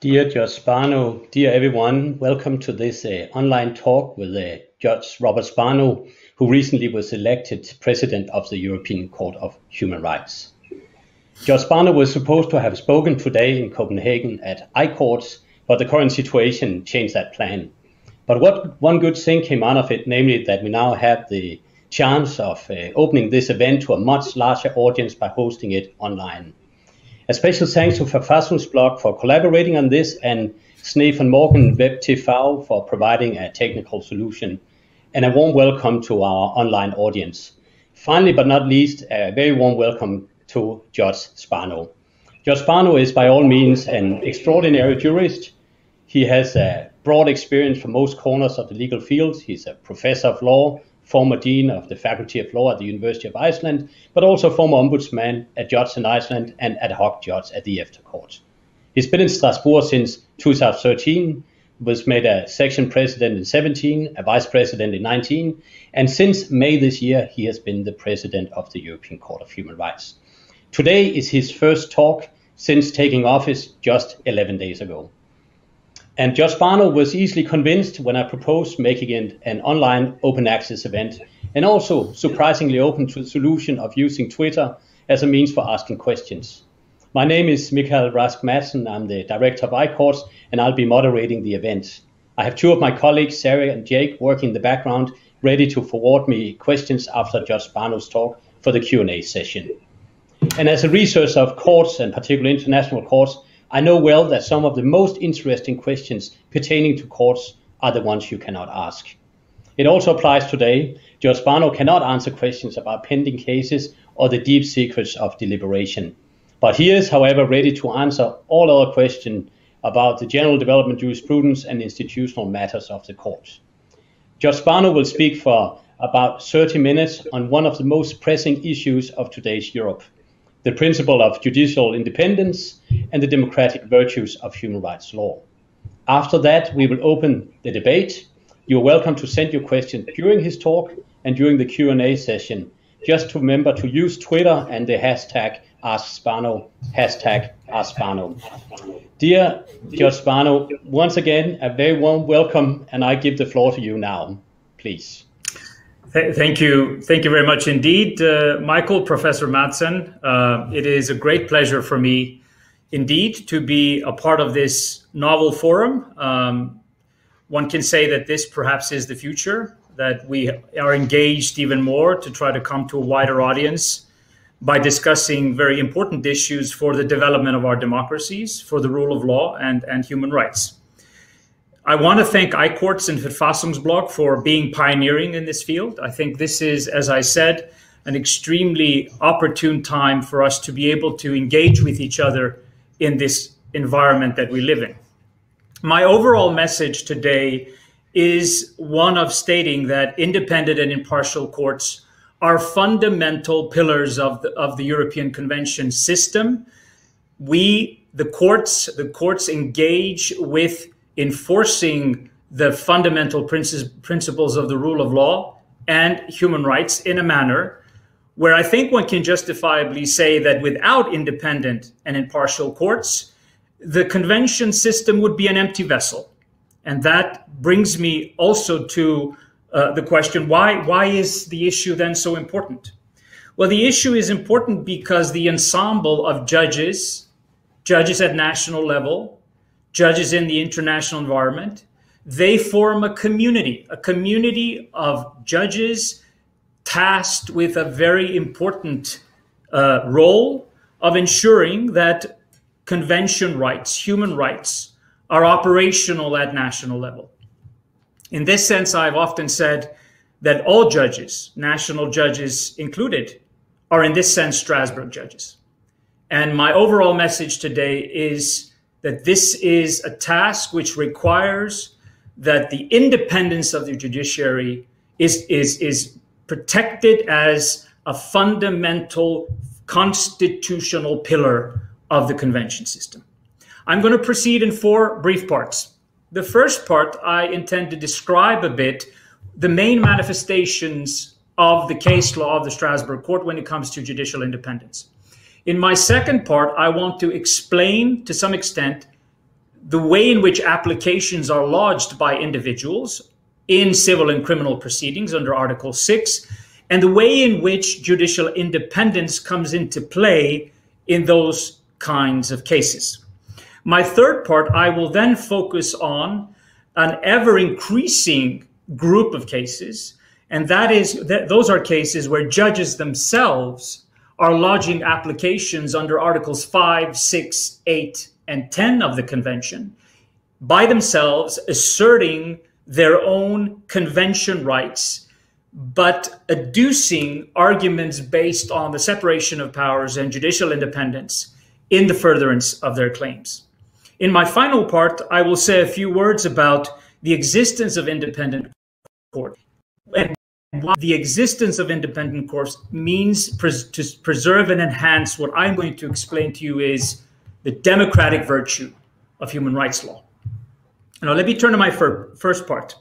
Dear Judge Spano, dear everyone, welcome to this uh, online talk with uh, Judge Robert Spano, who recently was elected President of the European Court of Human Rights. Judge Spano was supposed to have spoken today in Copenhagen at I-Courts, but the current situation changed that plan. But what one good thing came out of it, namely that we now have the chance of uh, opening this event to a much larger audience by hosting it online. A special thanks to Verfassungsblog for collaborating on this and Snee van Morgen Web TV for providing a technical solution. And a warm welcome to our online audience. Finally, but not least, a very warm welcome to Judge Spano. Judge Spano is by all means an extraordinary jurist. He has a broad experience from most corners of the legal field. He's a professor of law, former dean of the Faculty of Law at the University of Iceland, but also former ombudsman, at judge in Iceland, and ad hoc judge at the EFTA Court. He's been in Strasbourg since 2013, was made a section president in 17, a vice president in 19, and since May this year, he has been the president of the European Court of Human Rights. Today is his first talk since taking office just 11 days ago. And Judge Spano was easily convinced when I proposed making it an online open access event, and also surprisingly open to the solution of using Twitter as a means for asking questions. My name is Michael Rask Madsen. I'm the director of I-Courts, and I'll be moderating the event. I have two of my colleagues, Sarah and Jake, working in the background, ready to forward me questions after Judge Spano's talk for the Q&A session. And as a researcher of courts, and particularly international courts, I know well that some of the most interesting questions pertaining to courts are the ones you cannot ask. It also applies today. Judge Spano cannot answer questions about pending cases or the deep secrets of deliberation. But he is, however, ready to answer all other questions about the general development jurisprudence and institutional matters of the court. Judge Spano will speak for about 30 minutes on one of the most pressing issues of today's Europe the principle of judicial independence, and the democratic virtues of human rights law. After that, we will open the debate. You're welcome to send your questions during his talk and during the Q&A session. Just to remember to use Twitter and the hashtag AskSpano, hashtag AskSpano. Dear Judge Spano, once again, a very warm welcome, and I give the floor to you now, please. Th- thank you. Thank you very much indeed, uh, Michael, Professor Madsen. Uh, it is a great pleasure for me indeed to be a part of this novel forum. Um, one can say that this perhaps is the future, that we are engaged even more to try to come to a wider audience by discussing very important issues for the development of our democracies, for the rule of law, and, and human rights. I want to thank I-Courts and Verfassungsblog for being pioneering in this field. I think this is, as I said, an extremely opportune time for us to be able to engage with each other in this environment that we live in. My overall message today is one of stating that independent and impartial courts are fundamental pillars of the, of the European Convention system. We, the courts, the courts engage with enforcing the fundamental principles of the rule of law and human rights in a manner where I think one can justifiably say that without independent and impartial courts, the convention system would be an empty vessel. And that brings me also to uh, the question why, why is the issue then so important? Well, the issue is important because the ensemble of judges, judges at national level, judges in the international environment. They form a community, a community of judges tasked with a very important uh, role of ensuring that convention rights, human rights, are operational at national level. In this sense, I've often said that all judges, national judges included, are in this sense Strasbourg judges. And my overall message today is that this is a task which requires that the independence of the judiciary is, is, is protected as a fundamental constitutional pillar of the convention system. I'm going to proceed in four brief parts. The first part, I intend to describe a bit the main manifestations of the case law of the Strasbourg court when it comes to judicial independence. In my second part, I want to explain to some extent the way in which applications are lodged by individuals in civil and criminal proceedings under Article 6, and the way in which judicial independence comes into play in those kinds of cases. My third part, I will then focus on an ever increasing group of cases, and that is that those are cases where judges themselves are lodging applications under Articles 5, 6, 8, and 10 of the Convention by themselves asserting their own convention rights, but adducing arguments based on the separation of powers and judicial independence in the furtherance of their claims. In my final part, I will say a few words about the existence of independent court and the existence of independent courts means pres to preserve and enhance what I'm going to explain to you is the democratic virtue of human rights law. Now, let me turn to my fir first part.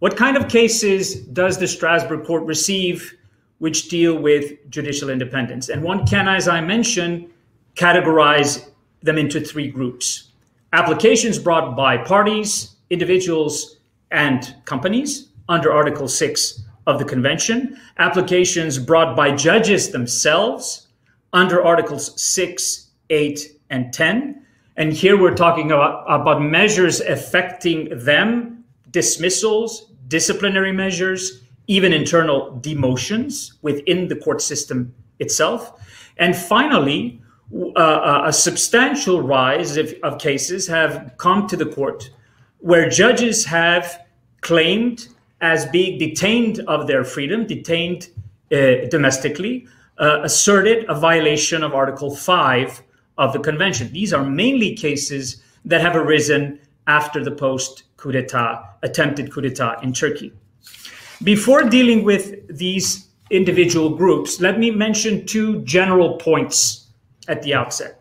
What kind of cases does the Strasbourg court receive which deal with judicial independence? And one can, as I mentioned, categorize them into three groups applications brought by parties, individuals, and companies under Article 6 of the Convention, applications brought by judges themselves under Articles 6, 8, and 10. And here we're talking about, about measures affecting them, dismissals, disciplinary measures, even internal demotions within the court system itself. And finally, uh, a substantial rise of, of cases have come to the court where judges have claimed as being detained of their freedom, detained uh, domestically, uh, asserted a violation of Article 5 of the convention. These are mainly cases that have arisen after the post coup d'etat, attempted coup d'etat in Turkey. Before dealing with these individual groups, let me mention two general points at the outset.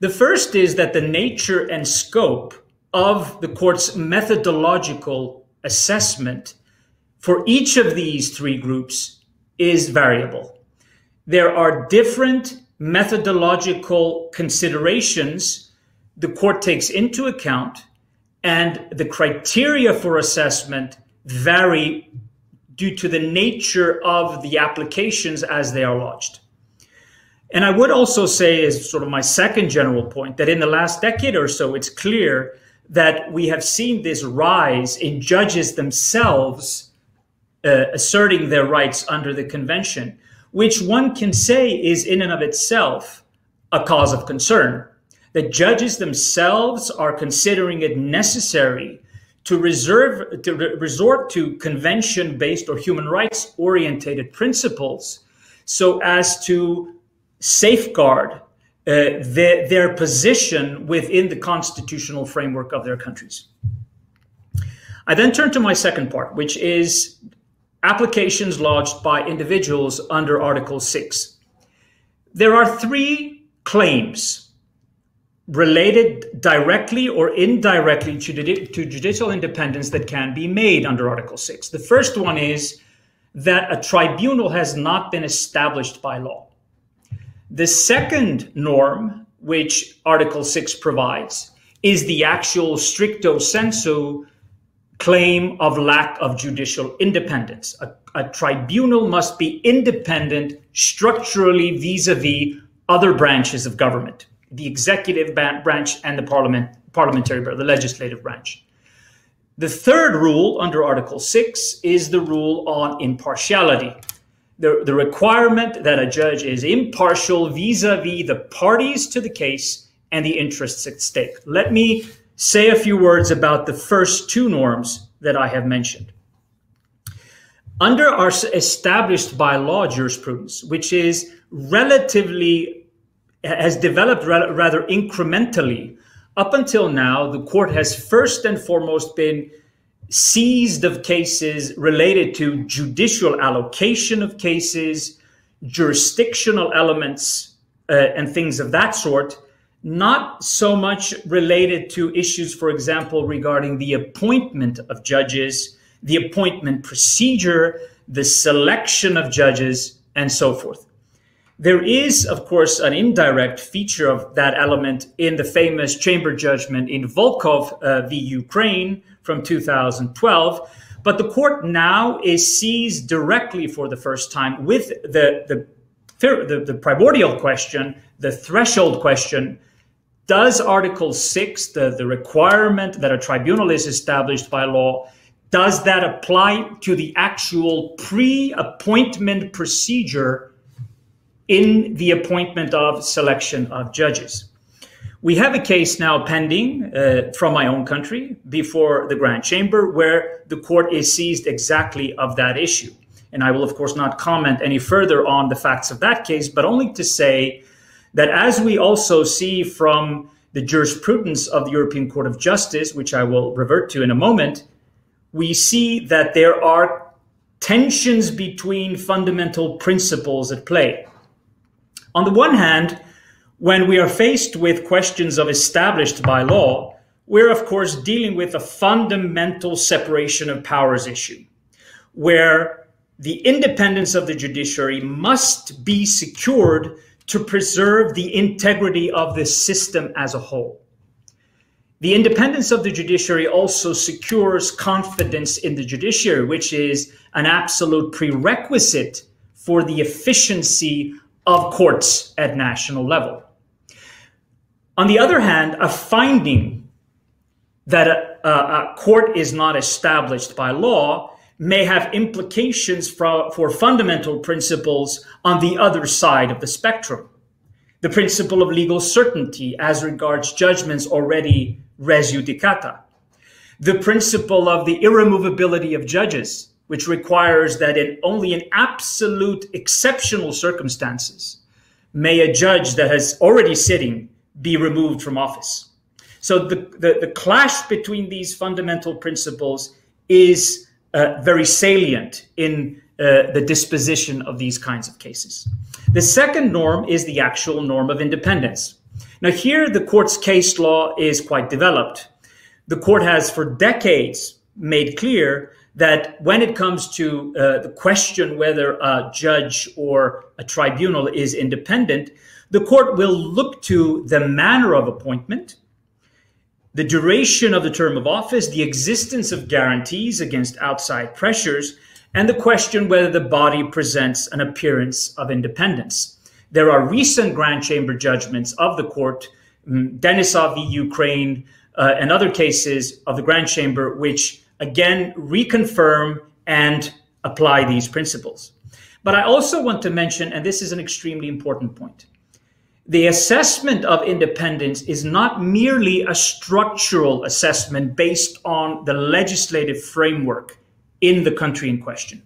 The first is that the nature and scope of the court's methodological assessment for each of these three groups is variable. There are different methodological considerations the court takes into account, and the criteria for assessment vary due to the nature of the applications as they are lodged. And I would also say, as sort of my second general point, that in the last decade or so, it's clear that we have seen this rise in judges themselves uh, asserting their rights under the convention, which one can say is in and of itself a cause of concern. That judges themselves are considering it necessary to reserve to re- resort to convention based or human rights orientated principles so as to safeguard uh, their, their position within the constitutional framework of their countries. I then turn to my second part, which is applications lodged by individuals under Article 6. There are three claims related directly or indirectly to, to, judicial independence that can be made under Article 6. The first one is that a tribunal has not been established by law. The second norm, which Article 6 provides, is the actual stricto sensu claim of lack of judicial independence. A, a tribunal must be independent structurally vis a vis other branches of government, the executive branch and the parliament, parliamentary, branch, the legislative branch. The third rule under Article 6 is the rule on impartiality the, the requirement that a judge is impartial vis-a-vis the parties to the case and the interests at stake. Let me say a few words about the first two norms that I have mentioned. Under our established by law jurisprudence, which is relatively, has developed rather incrementally, up until now, the court has first and foremost been seized of cases related to judicial allocation of cases, jurisdictional elements, uh, and things of that sort, not so much related to issues, for example, regarding the appointment of judges, the appointment procedure, the selection of judges, and so forth. There is, of course, an indirect feature of that element in the famous chamber judgment in Volkov uh, v. Ukraine from 2012. But the court now is seized directly for the first time with the, the, the, the primordial question, the threshold question does Article 6, the, the requirement that a tribunal is established by law, does that apply to the actual pre appointment procedure in the appointment of selection of judges. We have a case now pending uh, from my own country before the Grand Chamber where the court is seized exactly of that issue. And I will, of course, not comment any further on the facts of that case, but only to say that as we also see from the jurisprudence of the European Court of Justice, which I will revert to in a moment, we see that there are tensions between fundamental principles at play. On the one hand, when we are faced with questions of established by law, we're of course dealing with a fundamental separation of powers issue, where the independence of the judiciary must be secured to preserve the integrity of the system as a whole. The independence of the judiciary also secures confidence in the judiciary, which is an absolute prerequisite for the efficiency of courts at national level. On the other hand, a finding that a, a, a court is not established by law may have implications for, for fundamental principles on the other side of the spectrum. The principle of legal certainty as regards judgments already res judicata. The principle of the irremovability of judges which requires that in only in absolute exceptional circumstances may a judge that has already sitting be removed from office. So the, the, the clash between these fundamental principles is uh, very salient in uh, the disposition of these kinds of cases. The second norm is the actual norm of independence. Now, here the court's case law is quite developed. The court has for decades made clear that when it comes to uh, the question whether a judge or a tribunal is independent, the court will look to the manner of appointment, the duration of the term of office, the existence of guarantees against outside pressures, and the question whether the body presents an appearance of independence. There are recent Grand Chamber judgments of the court, um, Denisov v. Ukraine, uh, and other cases of the Grand Chamber, which again reconfirm and apply these principles. But I also want to mention, and this is an extremely important point, the assessment of independence is not merely a structural assessment based on the legislative framework in the country in question.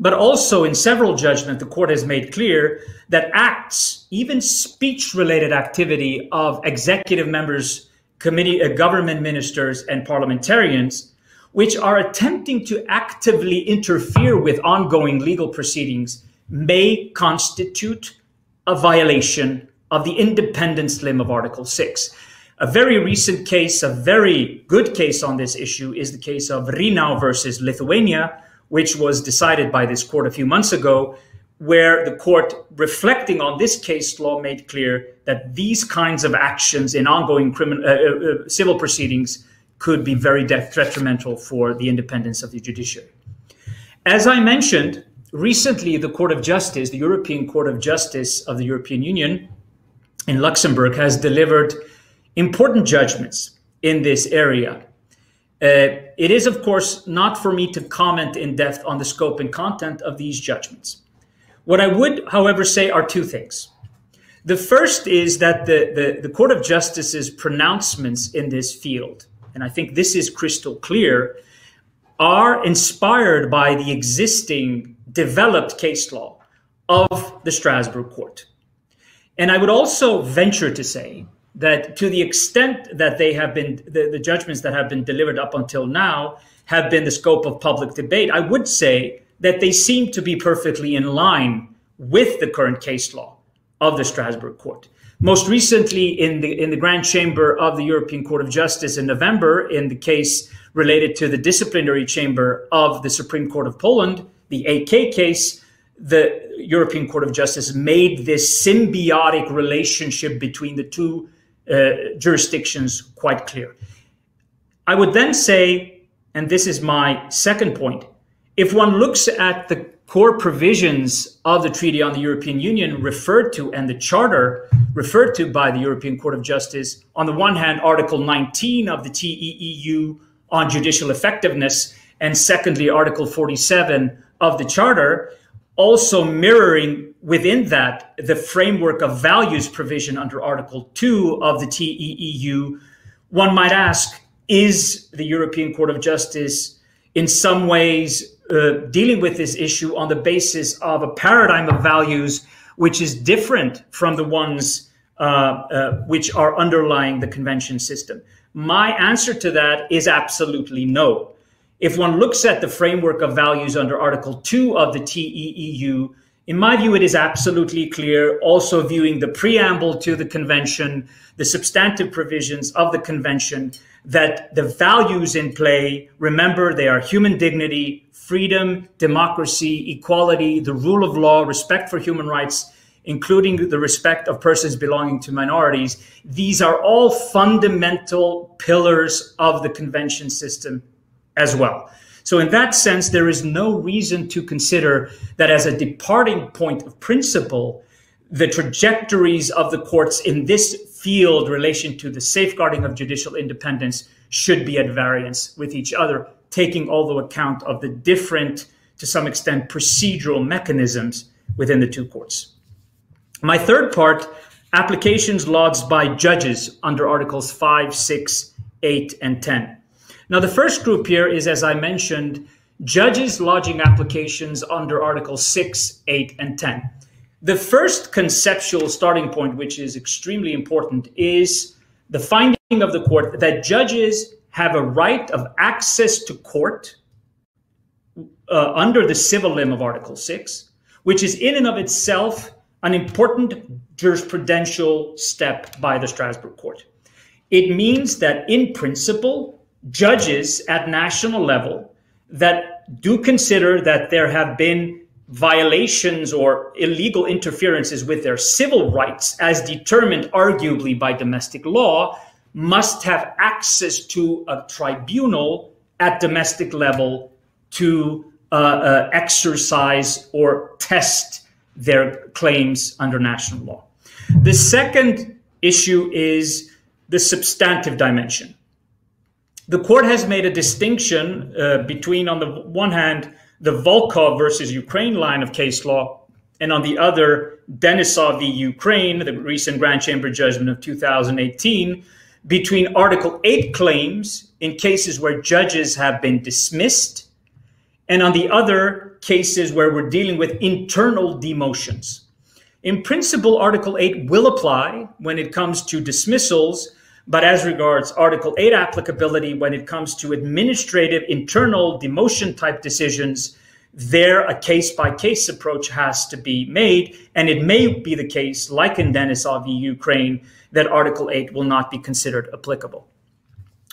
But also, in several judgments, the court has made clear that acts, even speech related activity of executive members committee, uh, government ministers, and parliamentarians, which are attempting to actively interfere with ongoing legal proceedings, may constitute a violation of the independence limb of Article 6. A very recent case, a very good case on this issue, is the case of Rinau versus Lithuania, which was decided by this court a few months ago, where the court, reflecting on this case law, made clear that these kinds of actions in ongoing criminal, uh, uh, uh, civil proceedings could be very detrimental for the independence of the judiciary. As I mentioned, recently the Court of Justice, the European Court of Justice of the European Union in Luxembourg, has delivered important judgments in this area. Uh, it is, of course, not for me to comment in depth on the scope and content of these judgments. What I would, however, say are two things. The first is that the, the, the, Court of Justice's pronouncements in this field, and I think this is crystal clear, are inspired by the existing developed case law of the Strasbourg Court. And I would also venture to say that to the extent that they have been, the, the judgments that have been delivered up until now have been the scope of public debate, I would say that they seem to be perfectly in line with the current case law of the Strasbourg Court. Most recently, in the in the Grand Chamber of the European Court of Justice in November, in the case related to the disciplinary chamber of the Supreme Court of Poland, the AK case, the European Court of Justice made this symbiotic relationship between the two uh, jurisdictions quite clear. I would then say, and this is my second point, if one looks at the core provisions of the Treaty on the European Union referred to and the Charter referred to by the European Court of Justice, on the one hand, Article 19 of the TEU on judicial effectiveness, and secondly, Article 47 of the Charter, also mirroring within that the framework of values provision under Article 2 of the TEU, one might ask is the European Court of Justice in some ways uh, dealing with this issue on the basis of a paradigm of values which is different from the ones uh, uh, which are underlying the convention system? My answer to that is absolutely no. If one looks at the framework of values under Article 2 of the TEU, in my view, it is absolutely clear, also viewing the preamble to the convention, the substantive provisions of the convention, that the values in play, remember, they are human dignity, freedom, democracy, equality, the rule of law, respect for human rights, including the respect of persons belonging to minorities. These are all fundamental pillars of the convention system as well. So, in that sense, there is no reason to consider that as a departing point of principle, the trajectories of the courts in this field relation to the safeguarding of judicial independence should be at variance with each other, taking also account of the different, to some extent, procedural mechanisms within the two courts. My third part applications lodged by judges under Articles 5, 6, 8, and 10. Now, the first group here is, as I mentioned, judges lodging applications under Article 6, 8, and 10. The first conceptual starting point, which is extremely important, is the finding of the court that judges have a right of access to court uh, under the civil limb of Article 6, which is in and of itself an important jurisprudential step by the Strasbourg Court. It means that, in principle, judges at national level that do consider that there have been violations or illegal interferences with their civil rights as determined arguably by domestic law must have access to a tribunal at domestic level to uh, uh, exercise or test their claims under national law. The second issue is the substantive dimension the court has made a distinction uh, between, on the one hand, the Volkov versus Ukraine line of case law, and on the other, Denisov v. Ukraine, the recent Grand Chamber judgment of 2018, between Article 8 claims in cases where judges have been dismissed, and on the other, cases where we're dealing with internal demotions. In principle, Article 8 will apply when it comes to dismissals but as regards Article 8 applicability, when it comes to administrative internal demotion type decisions, there a case by case approach has to be made. And it may be the case, like in Denisov v. Ukraine, that Article 8 will not be considered applicable.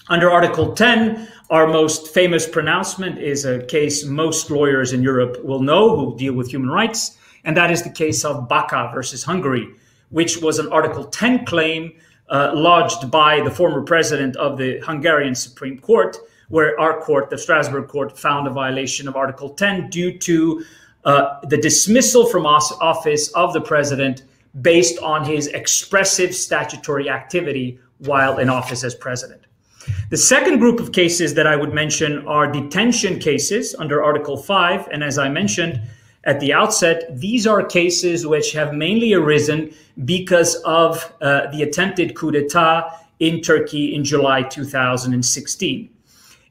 Under Article 10, our most famous pronouncement is a case most lawyers in Europe will know who deal with human rights, and that is the case of Baka versus Hungary, which was an Article 10 claim uh, lodged by the former president of the Hungarian Supreme Court, where our court, the Strasbourg court, found a violation of Article 10 due to uh, the dismissal from office of the president based on his expressive statutory activity while in office as president. The second group of cases that I would mention are detention cases under Article 5. And as I mentioned, at the outset, these are cases which have mainly arisen because of uh, the attempted coup d'etat in Turkey in July 2016.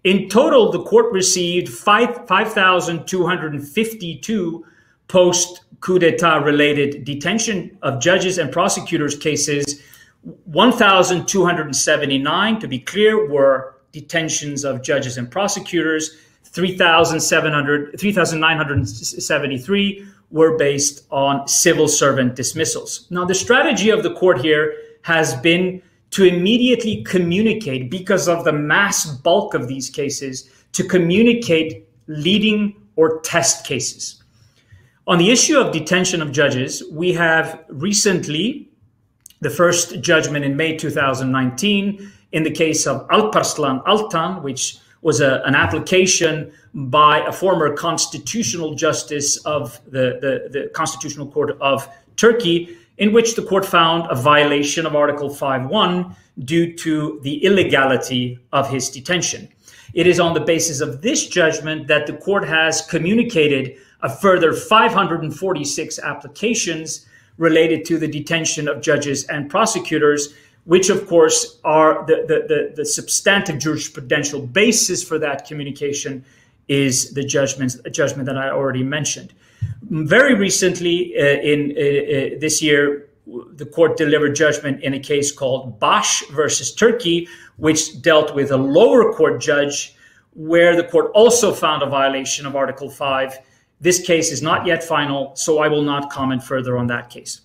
In total, the court received 5,252 post coup d'etat related detention of judges and prosecutors cases. 1,279, to be clear, were detentions of judges and prosecutors. 3,973 were based on civil servant dismissals. Now, the strategy of the court here has been to immediately communicate, because of the mass bulk of these cases, to communicate leading or test cases. On the issue of detention of judges, we have recently the first judgment in May 2019 in the case of Alparslan Altan, which was a, an application by a former constitutional justice of the, the, the Constitutional Court of Turkey, in which the court found a violation of Article 5.1 due to the illegality of his detention. It is on the basis of this judgment that the court has communicated a further 546 applications related to the detention of judges and prosecutors, which of course are the, the, the, the substantive jurisprudential basis for that communication is the judgment, judgment that I already mentioned. Very recently, uh, in uh, uh, this year, the court delivered judgment in a case called Baş versus Turkey, which dealt with a lower court judge, where the court also found a violation of Article 5. This case is not yet final, so I will not comment further on that case.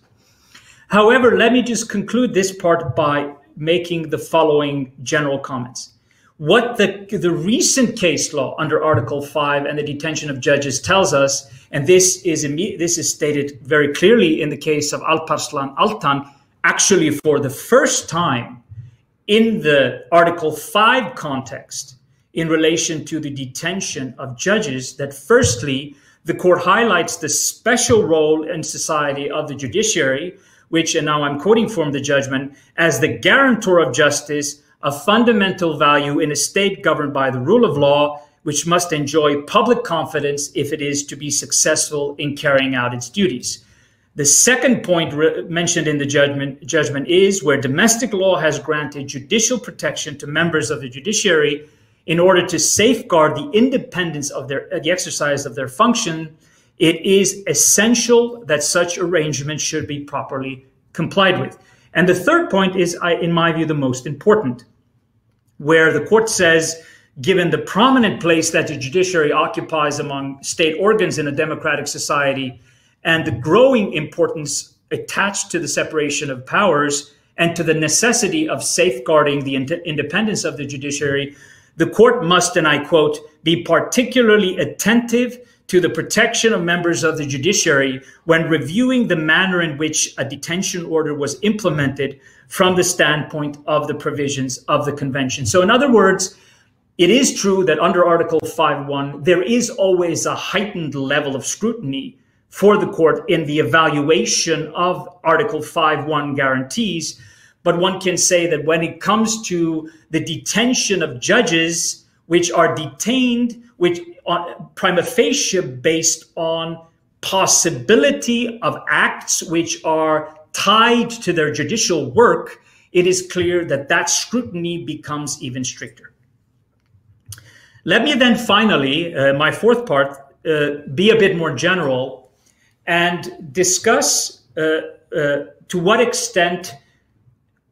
However, let me just conclude this part by making the following general comments. What the, the recent case law under Article 5 and the detention of judges tells us, and this is, this is stated very clearly in the case of Alparslan Altan, actually for the first time in the Article 5 context in relation to the detention of judges, that firstly, the court highlights the special role in society of the judiciary, which, and now I'm quoting from the judgment, as the guarantor of justice, a fundamental value in a state governed by the rule of law, which must enjoy public confidence if it is to be successful in carrying out its duties. The second point mentioned in the judgment, judgment is where domestic law has granted judicial protection to members of the judiciary in order to safeguard the independence of their the exercise of their function it is essential that such arrangements should be properly complied with. And the third point is, in my view, the most important, where the court says, given the prominent place that the judiciary occupies among state organs in a democratic society and the growing importance attached to the separation of powers and to the necessity of safeguarding the independence of the judiciary, the court must, and I quote, be particularly attentive to the protection of members of the judiciary when reviewing the manner in which a detention order was implemented from the standpoint of the provisions of the convention. So, in other words, it is true that under Article 5.1, there is always a heightened level of scrutiny for the court in the evaluation of Article 5.1 guarantees. But one can say that when it comes to the detention of judges, which are detained, which on, prima facie based on possibility of acts which are tied to their judicial work, it is clear that that scrutiny becomes even stricter. Let me then finally, uh, my fourth part, uh, be a bit more general and discuss uh, uh to what extent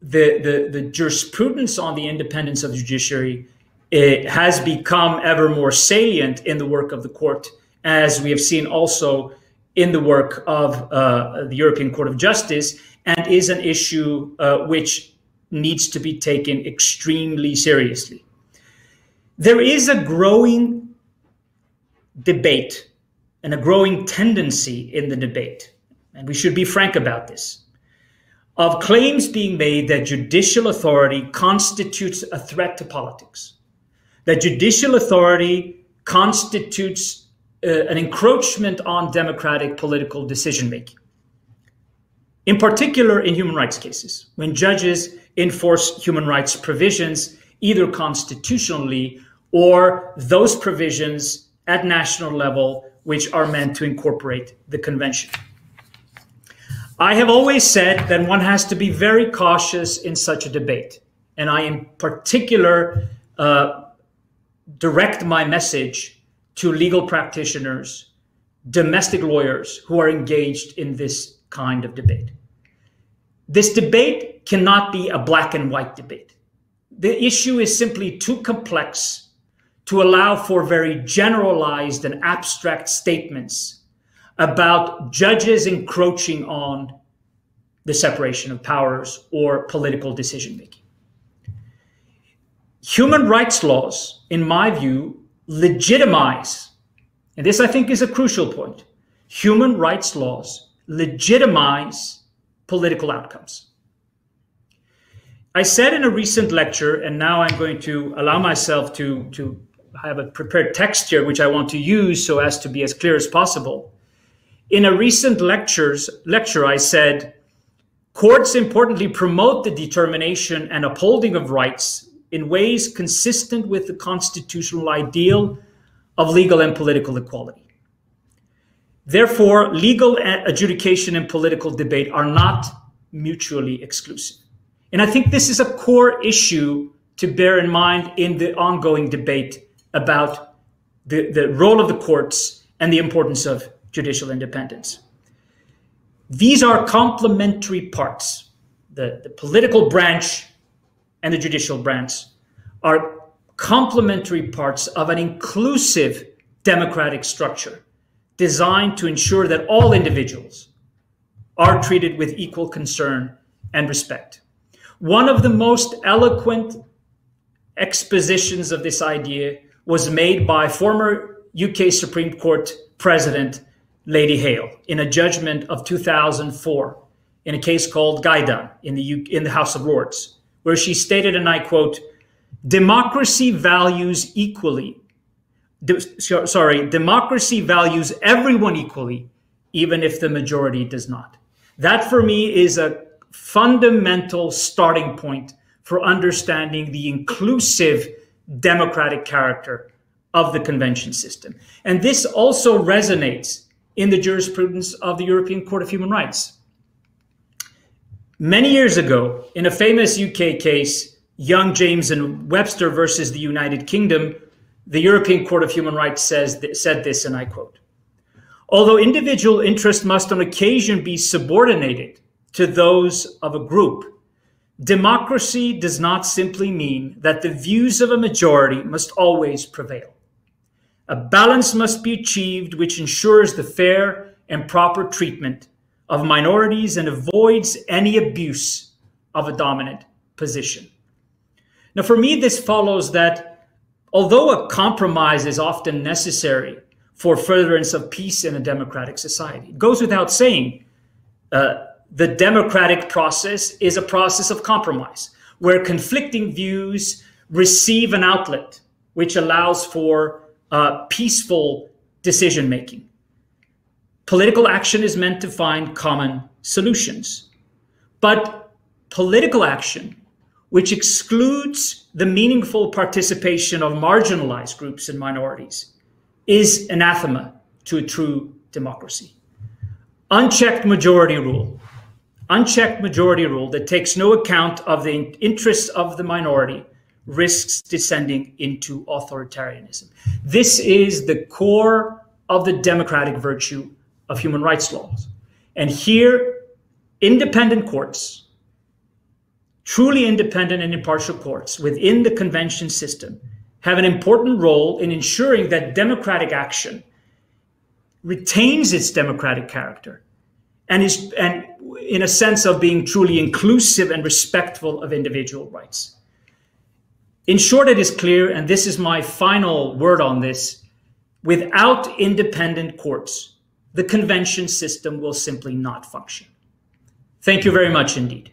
the, the, the jurisprudence on the independence of the judiciary it has become ever more salient in the work of the court, as we have seen also in the work of uh, the European Court of Justice, and is an issue uh, which needs to be taken extremely seriously. There is a growing debate and a growing tendency in the debate, and we should be frank about this, of claims being made that judicial authority constitutes a threat to politics that judicial authority constitutes uh, an encroachment on democratic political decision making. In particular, in human rights cases, when judges enforce human rights provisions, either constitutionally or those provisions at national level, which are meant to incorporate the convention. I have always said that one has to be very cautious in such a debate. And I, in particular, uh, direct my message to legal practitioners, domestic lawyers who are engaged in this kind of debate. This debate cannot be a black and white debate. The issue is simply too complex to allow for very generalized and abstract statements about judges encroaching on the separation of powers or political decision making. Human rights laws, in my view, legitimize, and this I think is a crucial point, human rights laws legitimize political outcomes. I said in a recent lecture, and now I'm going to allow myself to, to have a prepared text here, which I want to use so as to be as clear as possible. In a recent lectures, lecture, I said, courts importantly promote the determination and upholding of rights in ways consistent with the constitutional ideal of legal and political equality. Therefore, legal adjudication and political debate are not mutually exclusive. And I think this is a core issue to bear in mind in the ongoing debate about the, the role of the courts and the importance of judicial independence. These are complementary parts. The, the political branch and the judicial branch are complementary parts of an inclusive democratic structure designed to ensure that all individuals are treated with equal concern and respect. One of the most eloquent expositions of this idea was made by former UK Supreme Court President Lady Hale in a judgment of 2004 in a case called Ghaidan in the, U- in the House of Lords, where she stated, and I quote, democracy values equally. De- sorry, democracy values everyone equally, even if the majority does not. That for me is a fundamental starting point for understanding the inclusive democratic character of the convention system. And this also resonates in the jurisprudence of the European Court of Human Rights. Many years ago, in a famous UK case, Young James and Webster versus the United Kingdom, the European Court of Human Rights says, said this, and I quote Although individual interest must on occasion be subordinated to those of a group. Democracy does not simply mean that the views of a majority must always prevail. A balance must be achieved which ensures the fair and proper treatment of minorities and avoids any abuse of a dominant position. Now, for me, this follows that although a compromise is often necessary for furtherance of peace in a democratic society, it goes without saying uh, the democratic process is a process of compromise where conflicting views receive an outlet which allows for uh, peaceful decision making. Political action is meant to find common solutions. But political action, which excludes the meaningful participation of marginalized groups and minorities, is anathema to a true democracy. Unchecked majority rule unchecked majority rule that takes no account of the interests of the minority risks descending into authoritarianism. This is the core of the democratic virtue of human rights laws. And here, independent courts, truly independent and impartial courts within the convention system, have an important role in ensuring that democratic action retains its democratic character and is and in a sense of being truly inclusive and respectful of individual rights. In short, it is clear, and this is my final word on this without independent courts, the convention system will simply not function. Thank you very much indeed.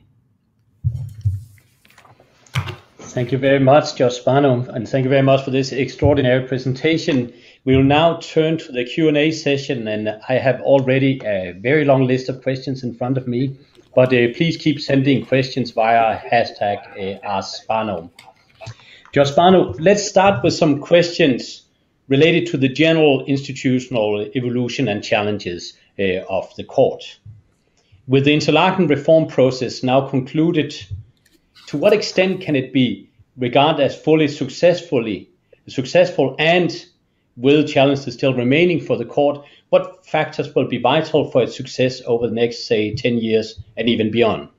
Thank you very much, Spano, and thank you very much for this extraordinary presentation. We will now turn to the Q&A session, and I have already a very long list of questions in front of me, but uh, please keep sending questions via hashtag uh, AskSpano. Spano, let's start with some questions related to the general institutional evolution and challenges uh, of the court. With the Interlaken reform process now concluded, to what extent can it be regarded as fully successfully successful and will challenges still remaining for the court? What factors will be vital for its success over the next, say, 10 years and even beyond?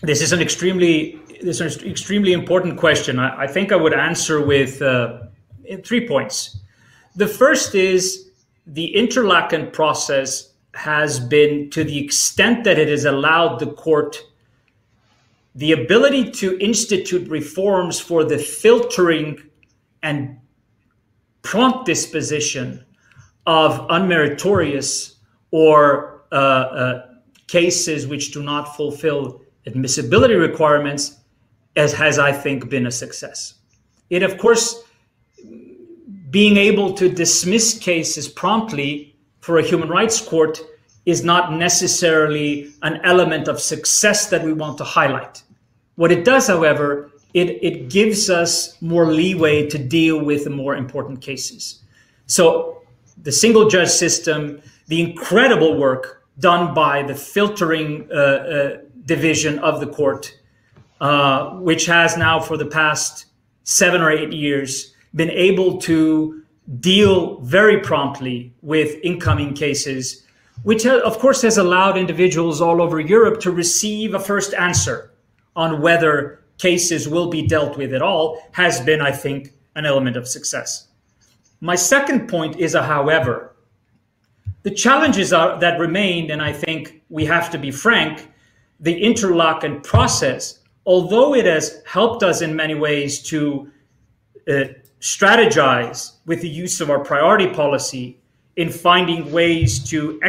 This is an extremely this is an extremely important question. I, I think I would answer with uh, three points. The first is the Interlaken process has been, to the extent that it has allowed the court the ability to institute reforms for the filtering and prompt disposition of unmeritorious or uh, uh, cases which do not fulfill admissibility requirements as has I think been a success. It of course being able to dismiss cases promptly for a human rights court is not necessarily an element of success that we want to highlight. What it does, however, it, it gives us more leeway to deal with the more important cases. So the single judge system, the incredible work done by the filtering uh, uh, division of the court, uh, which has now for the past seven or eight years been able to deal very promptly with incoming cases, which of course has allowed individuals all over Europe to receive a first answer on whether cases will be dealt with at all, has been, I think, an element of success. My second point is a however. The challenges are, that remain, and I think we have to be frank, the Interlaken process, although it has helped us in many ways to uh, strategize with the use of our priority policy in finding ways to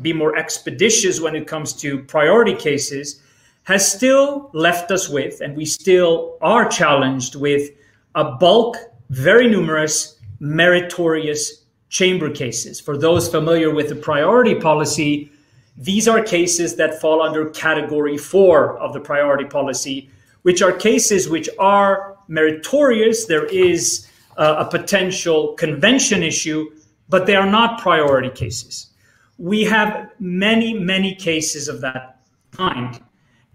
be more expeditious when it comes to priority cases, has still left us with, and we still are challenged with, a bulk, very numerous, meritorious chamber cases. For those familiar with the priority policy, these are cases that fall under category four of the priority policy, which are cases which are meritorious. There is uh, a potential convention issue, but they are not priority cases. We have many, many cases of that kind.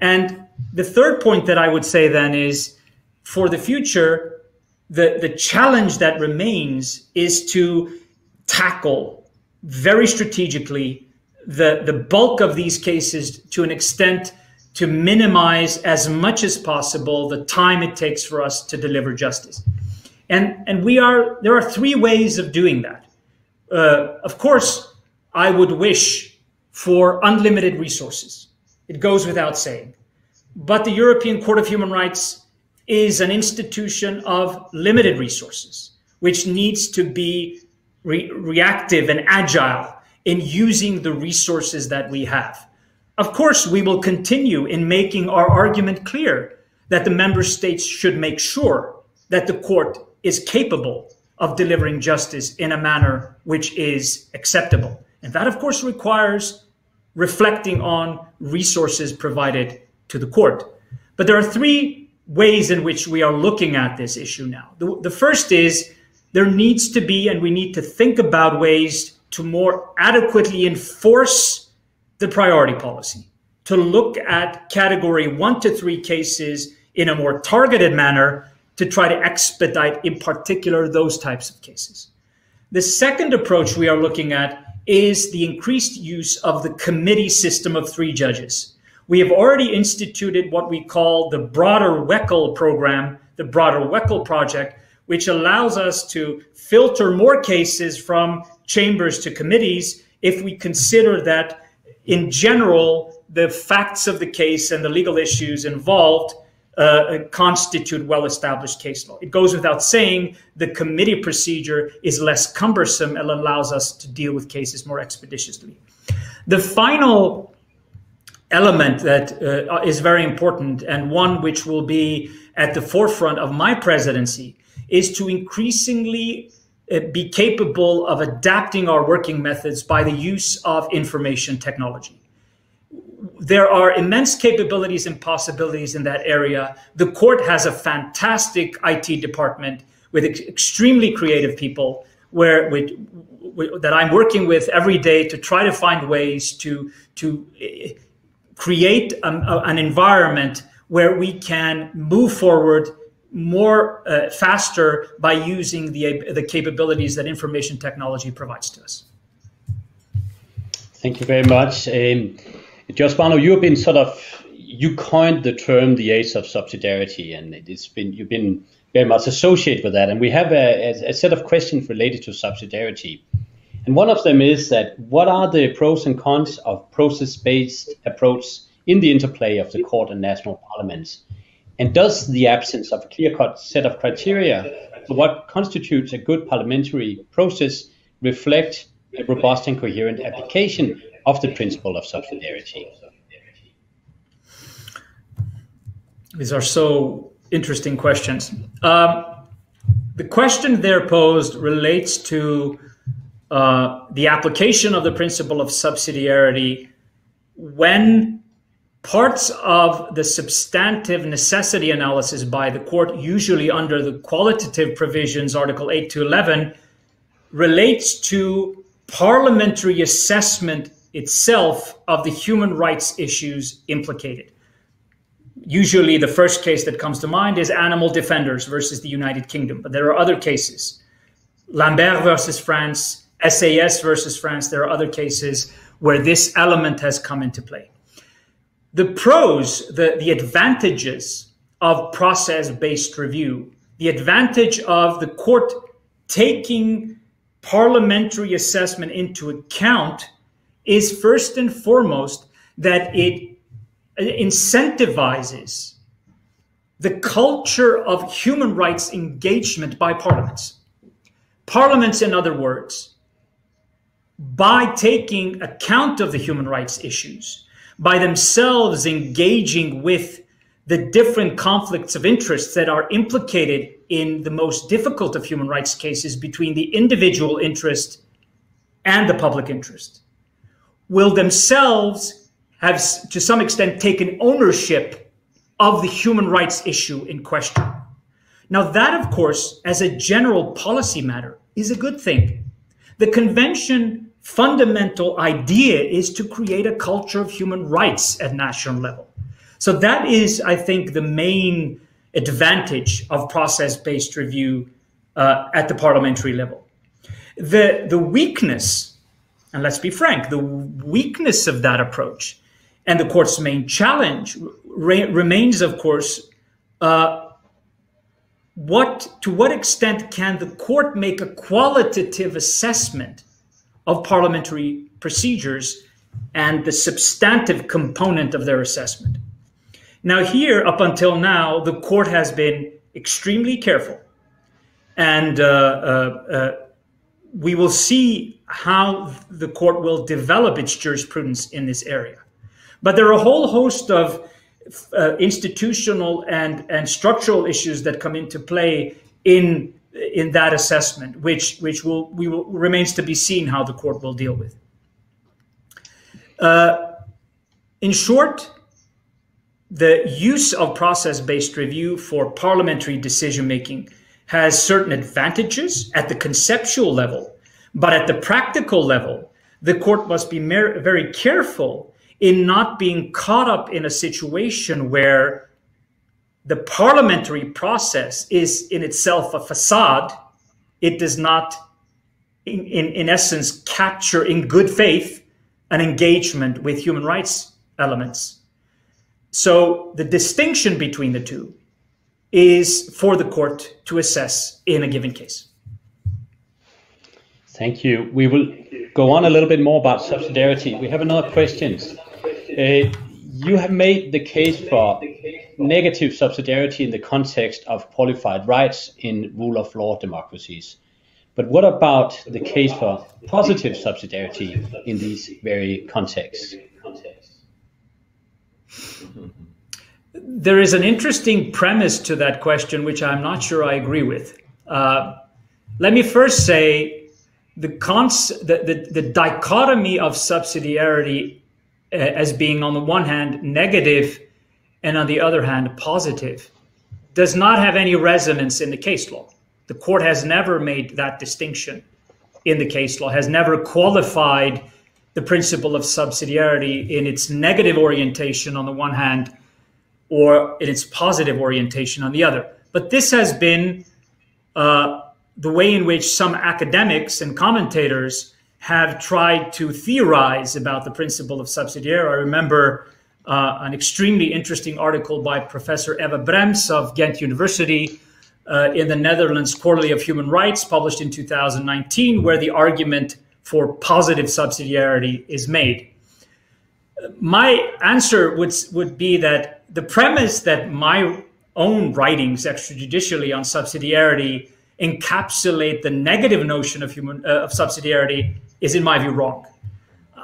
And the third point that I would say then is for the future, the, the challenge that remains is to tackle very strategically the, the bulk of these cases to an extent to minimize as much as possible the time it takes for us to deliver justice. And, and we are, there are three ways of doing that. Uh, of course, I would wish for unlimited resources. It goes without saying. But the European Court of Human Rights is an institution of limited resources, which needs to be re- reactive and agile in using the resources that we have. Of course, we will continue in making our argument clear that the member states should make sure that the court is capable of delivering justice in a manner which is acceptable. And that, of course, requires reflecting on resources provided to the court. But there are three ways in which we are looking at this issue now. The, the first is there needs to be, and we need to think about ways to more adequately enforce the priority policy, to look at category one to three cases in a more targeted manner to try to expedite, in particular, those types of cases. The second approach we are looking at is the increased use of the committee system of three judges. We have already instituted what we call the broader WECL program, the broader WECL project, which allows us to filter more cases from chambers to committees if we consider that, in general, the facts of the case and the legal issues involved uh, constitute well established case law. It goes without saying the committee procedure is less cumbersome and allows us to deal with cases more expeditiously. The final element that uh, is very important and one which will be at the forefront of my presidency is to increasingly uh, be capable of adapting our working methods by the use of information technology. There are immense capabilities and possibilities in that area. The court has a fantastic IT department with ex- extremely creative people where with, with, that I'm working with every day to try to find ways to to uh, create a, a, an environment where we can move forward more uh, faster by using the, the capabilities that information technology provides to us. Thank you very much. Um, Judge you've been sort of, you coined the term the age of subsidiarity, and it's been, you've been very much associated with that. And we have a, a set of questions related to subsidiarity. And one of them is that what are the pros and cons of process-based approach in the interplay of the court and national parliaments? And does the absence of a clear cut set of criteria for what constitutes a good parliamentary process reflect a robust and coherent application of the principle of subsidiarity? These are so interesting questions. Um, the question there posed relates to uh, the application of the principle of subsidiarity when parts of the substantive necessity analysis by the court, usually under the qualitative provisions, Article 8 to 11, relates to parliamentary assessment itself of the human rights issues implicated. Usually, the first case that comes to mind is animal defenders versus the United Kingdom, but there are other cases. Lambert versus France, SAS versus France, there are other cases where this element has come into play. The pros, the, the advantages of process based review, the advantage of the court taking parliamentary assessment into account is first and foremost that it incentivizes the culture of human rights engagement by parliaments. Parliaments, in other words, by taking account of the human rights issues, by themselves engaging with the different conflicts of interest that are implicated in the most difficult of human rights cases between the individual interest and the public interest, will themselves have, to some extent, taken ownership of the human rights issue in question. Now, that, of course, as a general policy matter, is a good thing. The convention fundamental idea is to create a culture of human rights at national level. So that is, I think, the main advantage of process-based review uh, at the parliamentary level. The, the weakness, and let's be frank, the weakness of that approach and the court's main challenge re- remains, of course, uh, what to what extent can the court make a qualitative assessment of parliamentary procedures and the substantive component of their assessment. Now, here, up until now, the court has been extremely careful. And uh, uh, uh, we will see how the court will develop its jurisprudence in this area. But there are a whole host of uh, institutional and, and structural issues that come into play in in that assessment, which which will we will remains to be seen how the court will deal with. Uh, in short, the use of process-based review for parliamentary decision making has certain advantages at the conceptual level, but at the practical level, the court must be very careful in not being caught up in a situation where the parliamentary process is in itself a facade. It does not, in, in, in essence, capture in good faith an engagement with human rights elements. So the distinction between the two is for the court to assess in a given case. Thank you. We will go on a little bit more about subsidiarity. We have another question. Uh, you have made the case for negative subsidiarity in the context of qualified rights in rule of law democracies. But what about the case for positive subsidiarity in these very contexts? There is an interesting premise to that question, which I'm not sure I agree with. Uh, let me first say the, cons- the, the, the dichotomy of subsidiarity uh, as being, on the one hand, negative and on the other hand, positive, does not have any resonance in the case law. The court has never made that distinction in the case law, has never qualified the principle of subsidiarity in its negative orientation on the one hand or in its positive orientation on the other. But this has been uh, the way in which some academics and commentators have tried to theorize about the principle of subsidiarity. I remember uh, an extremely interesting article by Professor Eva Brems of Ghent University uh, in the Netherlands Quarterly of Human Rights, published in 2019, where the argument for positive subsidiarity is made. My answer would, would be that the premise that my own writings extrajudicially on subsidiarity encapsulate the negative notion of human uh, of subsidiarity is, in my view, wrong.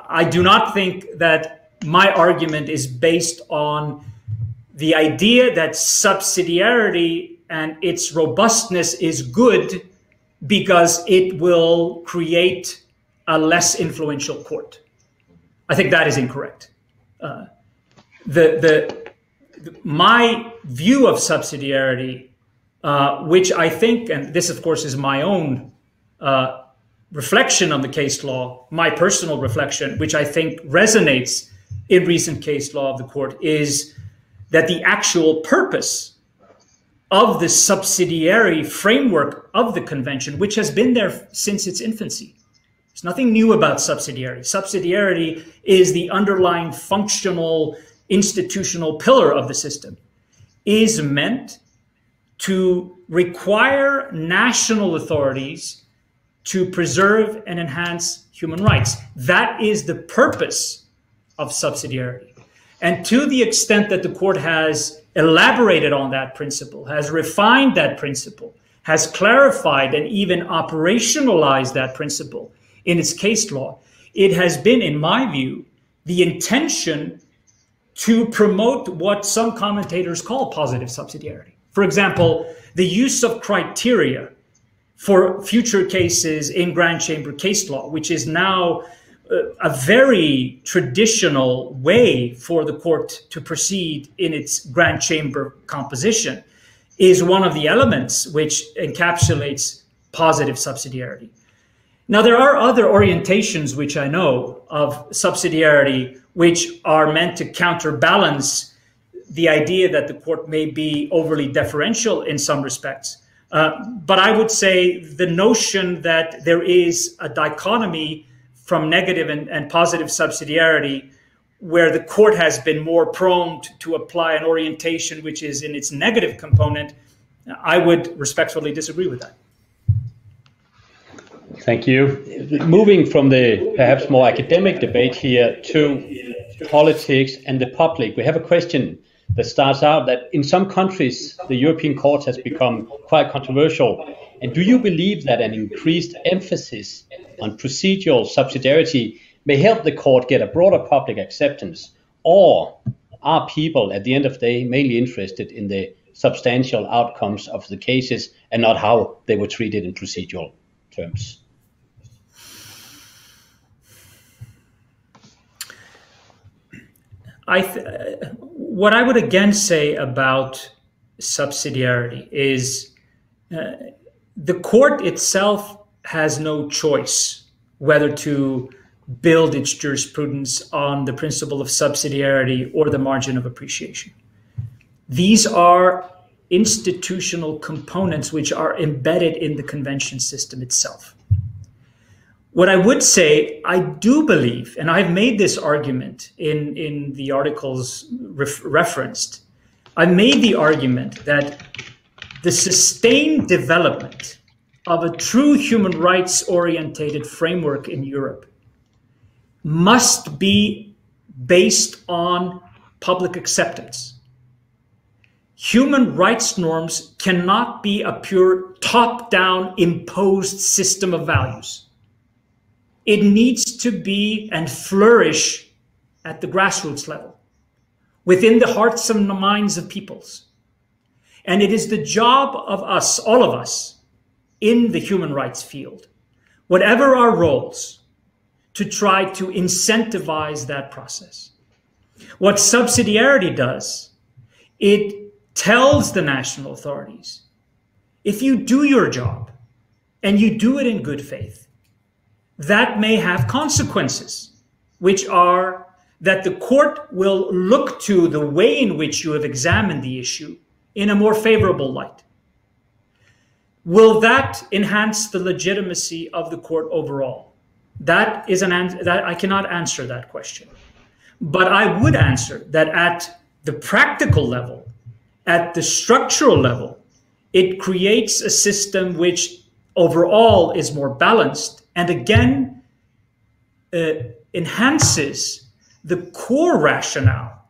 I do not think that my argument is based on the idea that subsidiarity and its robustness is good because it will create a less influential court. I think that is incorrect. Uh, the, the, the, my view of subsidiarity, uh, which I think, and this of course is my own uh, reflection on the case law, my personal reflection, which I think resonates in recent case law of the court, is that the actual purpose of the subsidiary framework of the convention, which has been there since its infancy. There's nothing new about subsidiarity. Subsidiarity is the underlying functional institutional pillar of the system, is meant to require national authorities to preserve and enhance human rights. That is the purpose of subsidiarity. And to the extent that the court has elaborated on that principle, has refined that principle, has clarified and even operationalized that principle in its case law, it has been, in my view, the intention to promote what some commentators call positive subsidiarity. For example, the use of criteria for future cases in grand chamber case law, which is now a very traditional way for the court to proceed in its grand chamber composition is one of the elements which encapsulates positive subsidiarity. Now, there are other orientations which I know of subsidiarity which are meant to counterbalance the idea that the court may be overly deferential in some respects. Uh, but I would say the notion that there is a dichotomy from negative and, and positive subsidiarity, where the court has been more prone to, to apply an orientation which is in its negative component, I would respectfully disagree with that. Thank you. Moving from the perhaps more academic debate here to politics and the public, we have a question that starts out that in some countries the European Court has become quite controversial. And do you believe that an increased emphasis on procedural subsidiarity may help the court get a broader public acceptance? Or are people at the end of the day mainly interested in the substantial outcomes of the cases and not how they were treated in procedural terms? I th- what I would again say about subsidiarity is uh, the court itself has no choice whether to build its jurisprudence on the principle of subsidiarity or the margin of appreciation. These are institutional components which are embedded in the convention system itself. What I would say, I do believe, and I've made this argument in, in the articles ref- referenced, I made the argument that the sustained development of a true human rights orientated framework in Europe must be based on public acceptance. Human rights norms cannot be a pure top down imposed system of values it needs to be and flourish at the grassroots level, within the hearts and minds of peoples. And it is the job of us, all of us, in the human rights field, whatever our roles, to try to incentivize that process. What subsidiarity does, it tells the national authorities if you do your job and you do it in good faith, that may have consequences, which are that the court will look to the way in which you have examined the issue in a more favorable light. Will that enhance the legitimacy of the court overall? That is an that I cannot answer that question. But I would answer that at the practical level, at the structural level, it creates a system which overall is more balanced and again uh, enhances the core rationale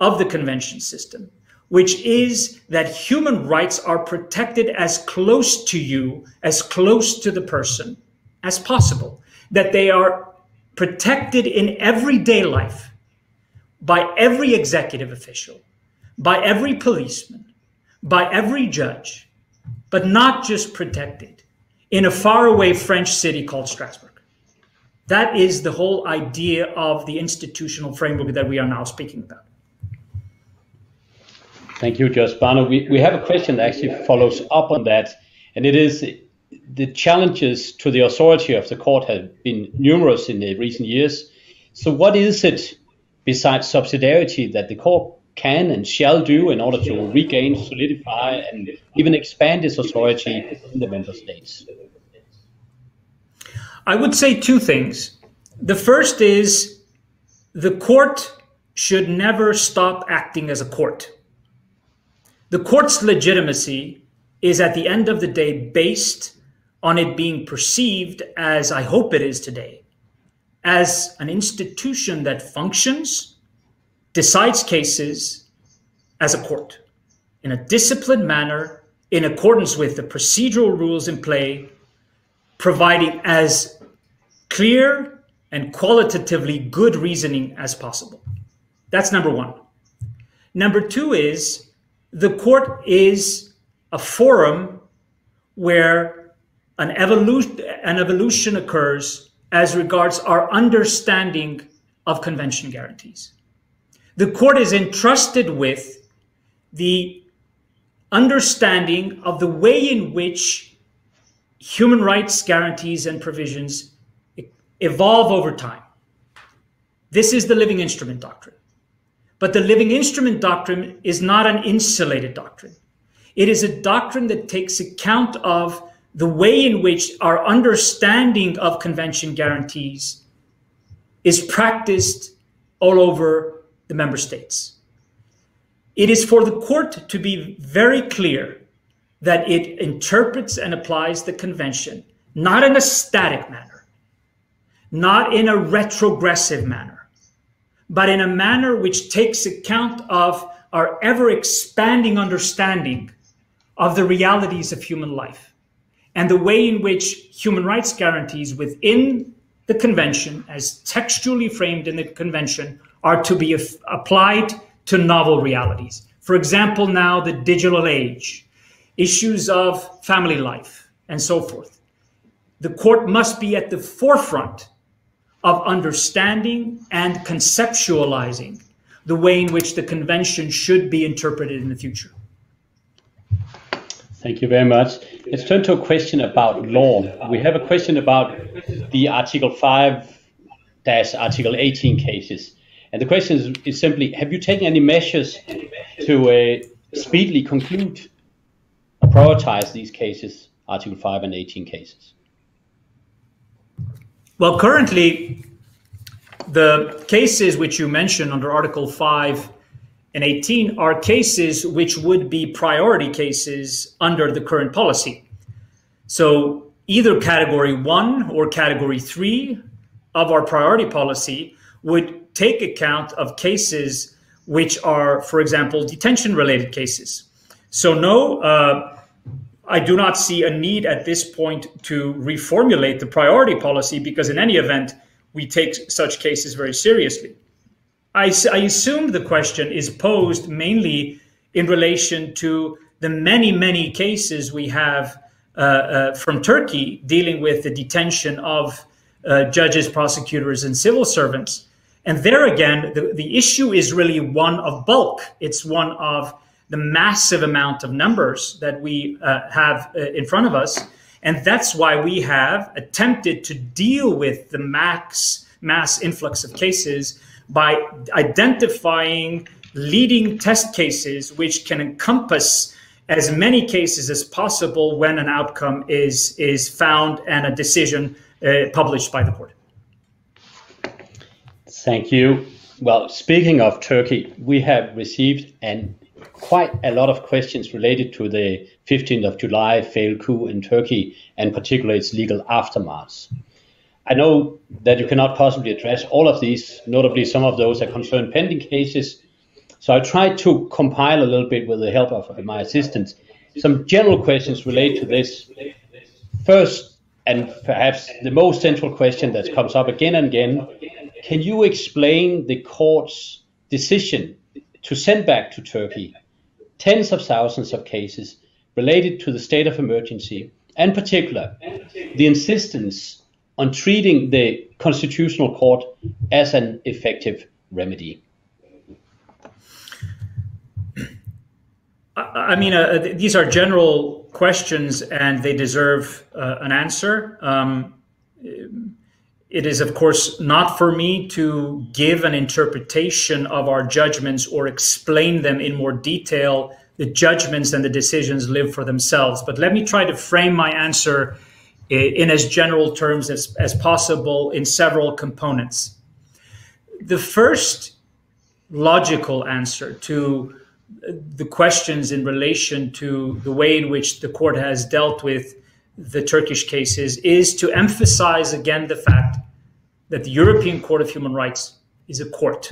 of the convention system, which is that human rights are protected as close to you, as close to the person as possible, that they are protected in everyday life by every executive official, by every policeman, by every judge, but not just protected in a faraway French city called Strasbourg. That is the whole idea of the institutional framework that we are now speaking about. Thank you, Spano. We, we have a question that actually follows up on that, and it is the challenges to the authority of the court have been numerous in the recent years. So, what is it besides subsidiarity that the court can and shall do in order to regain, solidify, and even expand its authority in the member states? I would say two things. The first is the court should never stop acting as a court. The court's legitimacy is at the end of the day based on it being perceived, as I hope it is today, as an institution that functions, decides cases as a court in a disciplined manner in accordance with the procedural rules in play, providing as clear and qualitatively good reasoning as possible. That's number one. Number two is the court is a forum where an evolution, an evolution occurs as regards our understanding of convention guarantees. The court is entrusted with the understanding of the way in which human rights guarantees and provisions evolve over time. This is the living instrument doctrine. But the living instrument doctrine is not an insulated doctrine. It is a doctrine that takes account of the way in which our understanding of convention guarantees is practiced all over the member states. It is for the court to be very clear that it interprets and applies the convention not in a static manner, not in a retrogressive manner, but in a manner which takes account of our ever expanding understanding of the realities of human life and the way in which human rights guarantees within the convention, as textually framed in the convention, are to be applied to novel realities. For example, now the digital age, issues of family life, and so forth. The court must be at the forefront of understanding and conceptualizing the way in which the convention should be interpreted in the future. Thank you very much. Let's turn to a question about law. We have a question about the Article 5 Article 18 cases. And the question is, is, simply Have you taken any measures to uh, speedily conclude or prioritize these cases, Article 5 and 18 cases? Well, currently, the cases which you mentioned under Article 5 and 18 are cases which would be priority cases under the current policy. So, either category one or category three of our priority policy would take account of cases which are, for example, detention related cases. So, no, uh, I do not see a need at this point to reformulate the priority policy because, in any event, we take such cases very seriously. I, I assume the question is posed mainly in relation to the many, many cases we have uh, uh, from Turkey dealing with the detention of uh, judges, prosecutors, and civil servants. And there again, the, the issue is really one of bulk. It's one of the massive amount of numbers that we uh, have uh, in front of us. And that's why we have attempted to deal with the max mass influx of cases by identifying leading test cases which can encompass as many cases as possible when an outcome is is found and a decision uh, published by the court. Thank you. Well, speaking of Turkey, we have received an quite a lot of questions related to the 15th of July failed coup in Turkey, and particularly its legal aftermath. I know that you cannot possibly address all of these, notably some of those that concern pending cases. So I tried to compile a little bit with the help of my assistants some general questions related to this. First, and perhaps the most central question that comes up again and again, can you explain the court's decision to send back to Turkey tens of thousands of cases related to the state of emergency, and particular the insistence on treating the constitutional court as an effective remedy? I mean, uh, these are general questions and they deserve uh, an answer. Um, it is, of course, not for me to give an interpretation of our judgments or explain them in more detail. The judgments and the decisions live for themselves. But let me try to frame my answer eh, in as general terms as, as possible in several components. The first logical answer to the questions in relation to the way in which the court has dealt with the Turkish cases is to emphasize again the fact that the European Court of Human Rights is a court.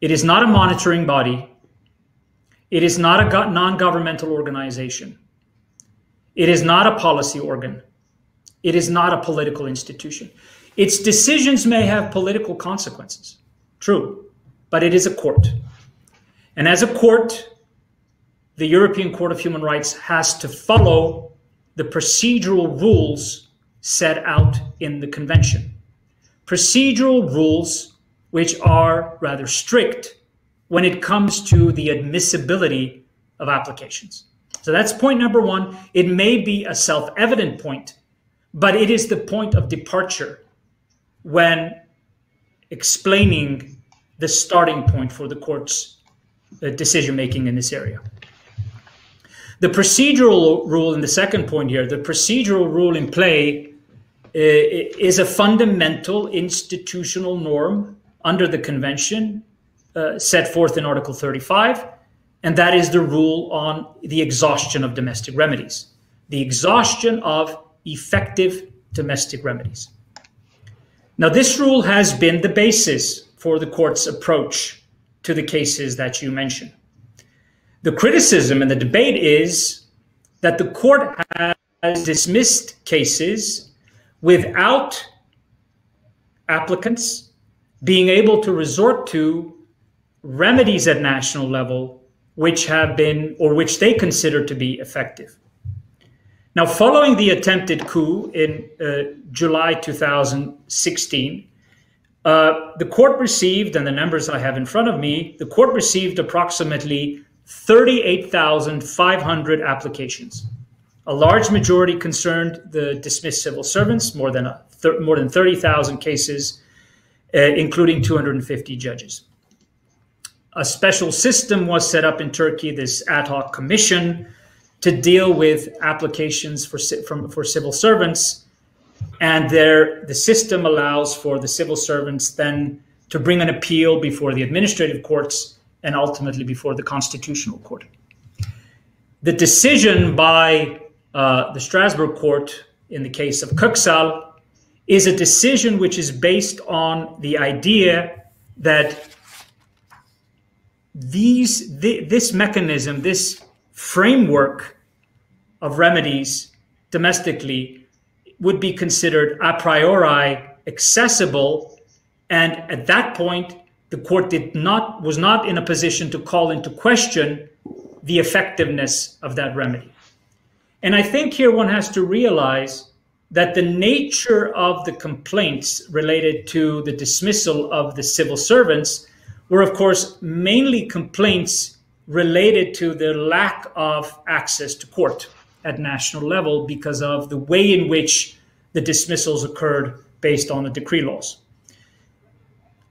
It is not a monitoring body. It is not a non governmental organization. It is not a policy organ. It is not a political institution. Its decisions may have political consequences, true, but it is a court. And as a court, the European Court of Human Rights has to follow the procedural rules set out in the convention. Procedural rules which are rather strict when it comes to the admissibility of applications. So that's point number one. It may be a self evident point, but it is the point of departure when explaining the starting point for the court's uh, decision making in this area. The procedural rule in the second point here, the procedural rule in play uh, is a fundamental institutional norm under the convention uh, set forth in Article 35, and that is the rule on the exhaustion of domestic remedies, the exhaustion of effective domestic remedies. Now, this rule has been the basis for the court's approach to the cases that you mentioned. The criticism and the debate is that the court has dismissed cases without applicants being able to resort to remedies at national level which have been or which they consider to be effective. Now, following the attempted coup in uh, July 2016, uh, the court received, and the numbers I have in front of me, the court received approximately 38,500 applications. A large majority concerned the dismissed civil servants, more than, th- more than 30,000 cases, uh, including 250 judges. A special system was set up in Turkey, this ad hoc commission, to deal with applications for, from, for civil servants and there the system allows for the civil servants then to bring an appeal before the administrative courts and ultimately before the constitutional court. The decision by uh, the Strasbourg court in the case of Köksal is a decision which is based on the idea that these th- this mechanism, this framework of remedies domestically would be considered a priori accessible. And at that point, the court did not was not in a position to call into question the effectiveness of that remedy. And I think here one has to realize that the nature of the complaints related to the dismissal of the civil servants were, of course, mainly complaints related to the lack of access to court at national level because of the way in which the dismissals occurred based on the decree laws.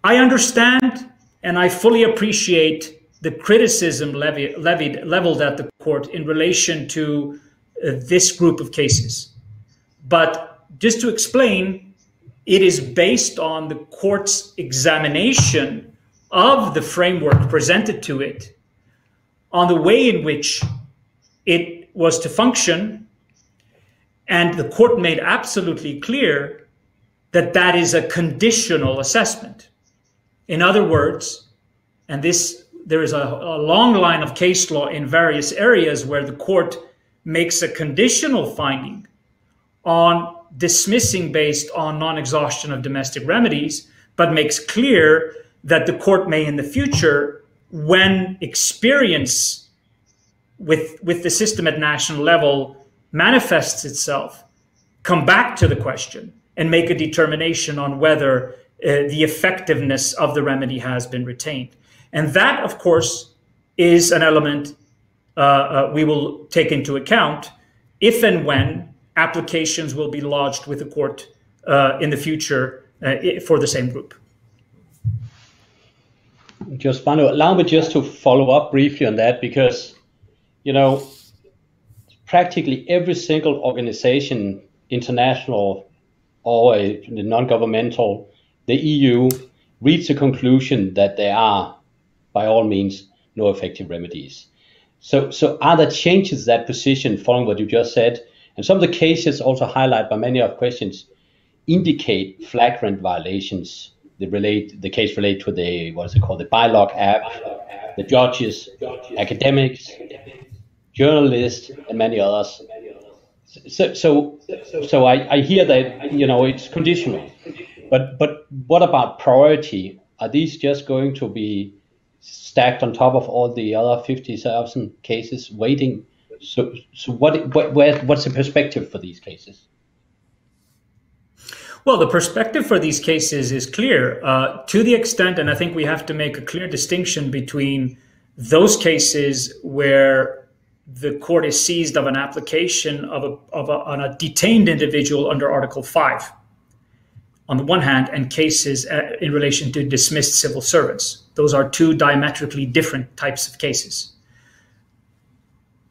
I understand and I fully appreciate the criticism levied, levied leveled at the court in relation to uh, this group of cases. But just to explain, it is based on the court's examination of the framework presented to it, on the way in which it was to function. And the court made absolutely clear that that is a conditional assessment. In other words, and this there is a, a long line of case law in various areas where the court makes a conditional finding on dismissing based on non exhaustion of domestic remedies, but makes clear that the court may in the future, when experience with, with the system at national level manifests itself, come back to the question and make a determination on whether uh, the effectiveness of the remedy has been retained. And that, of course, is an element uh, uh, we will take into account if and when applications will be lodged with the court uh, in the future uh, for the same group. Just Spano, allow me just to follow up briefly on that because, you know, practically every single organization, international or a, non-governmental, the EU, reached the conclusion that there are, by all means, no effective remedies. So, so are there changes that position following what you just said? And some of the cases also highlight by many of questions indicate flagrant violations. They relate the case relate to the what is it called the ByLock app, the judges, academics, journalists, and many others. So, so, so I, I hear that you know it's conditional, but but what about priority? Are these just going to be stacked on top of all the other fifty thousand cases waiting so, so what, what where, what's the perspective for these cases? Well, the perspective for these cases is clear uh, to the extent, and I think we have to make a clear distinction between those cases where the court is seized of an application of a, of a, on a detained individual under Article 5, on the one hand, and cases uh, in relation to dismissed civil servants. Those are two diametrically different types of cases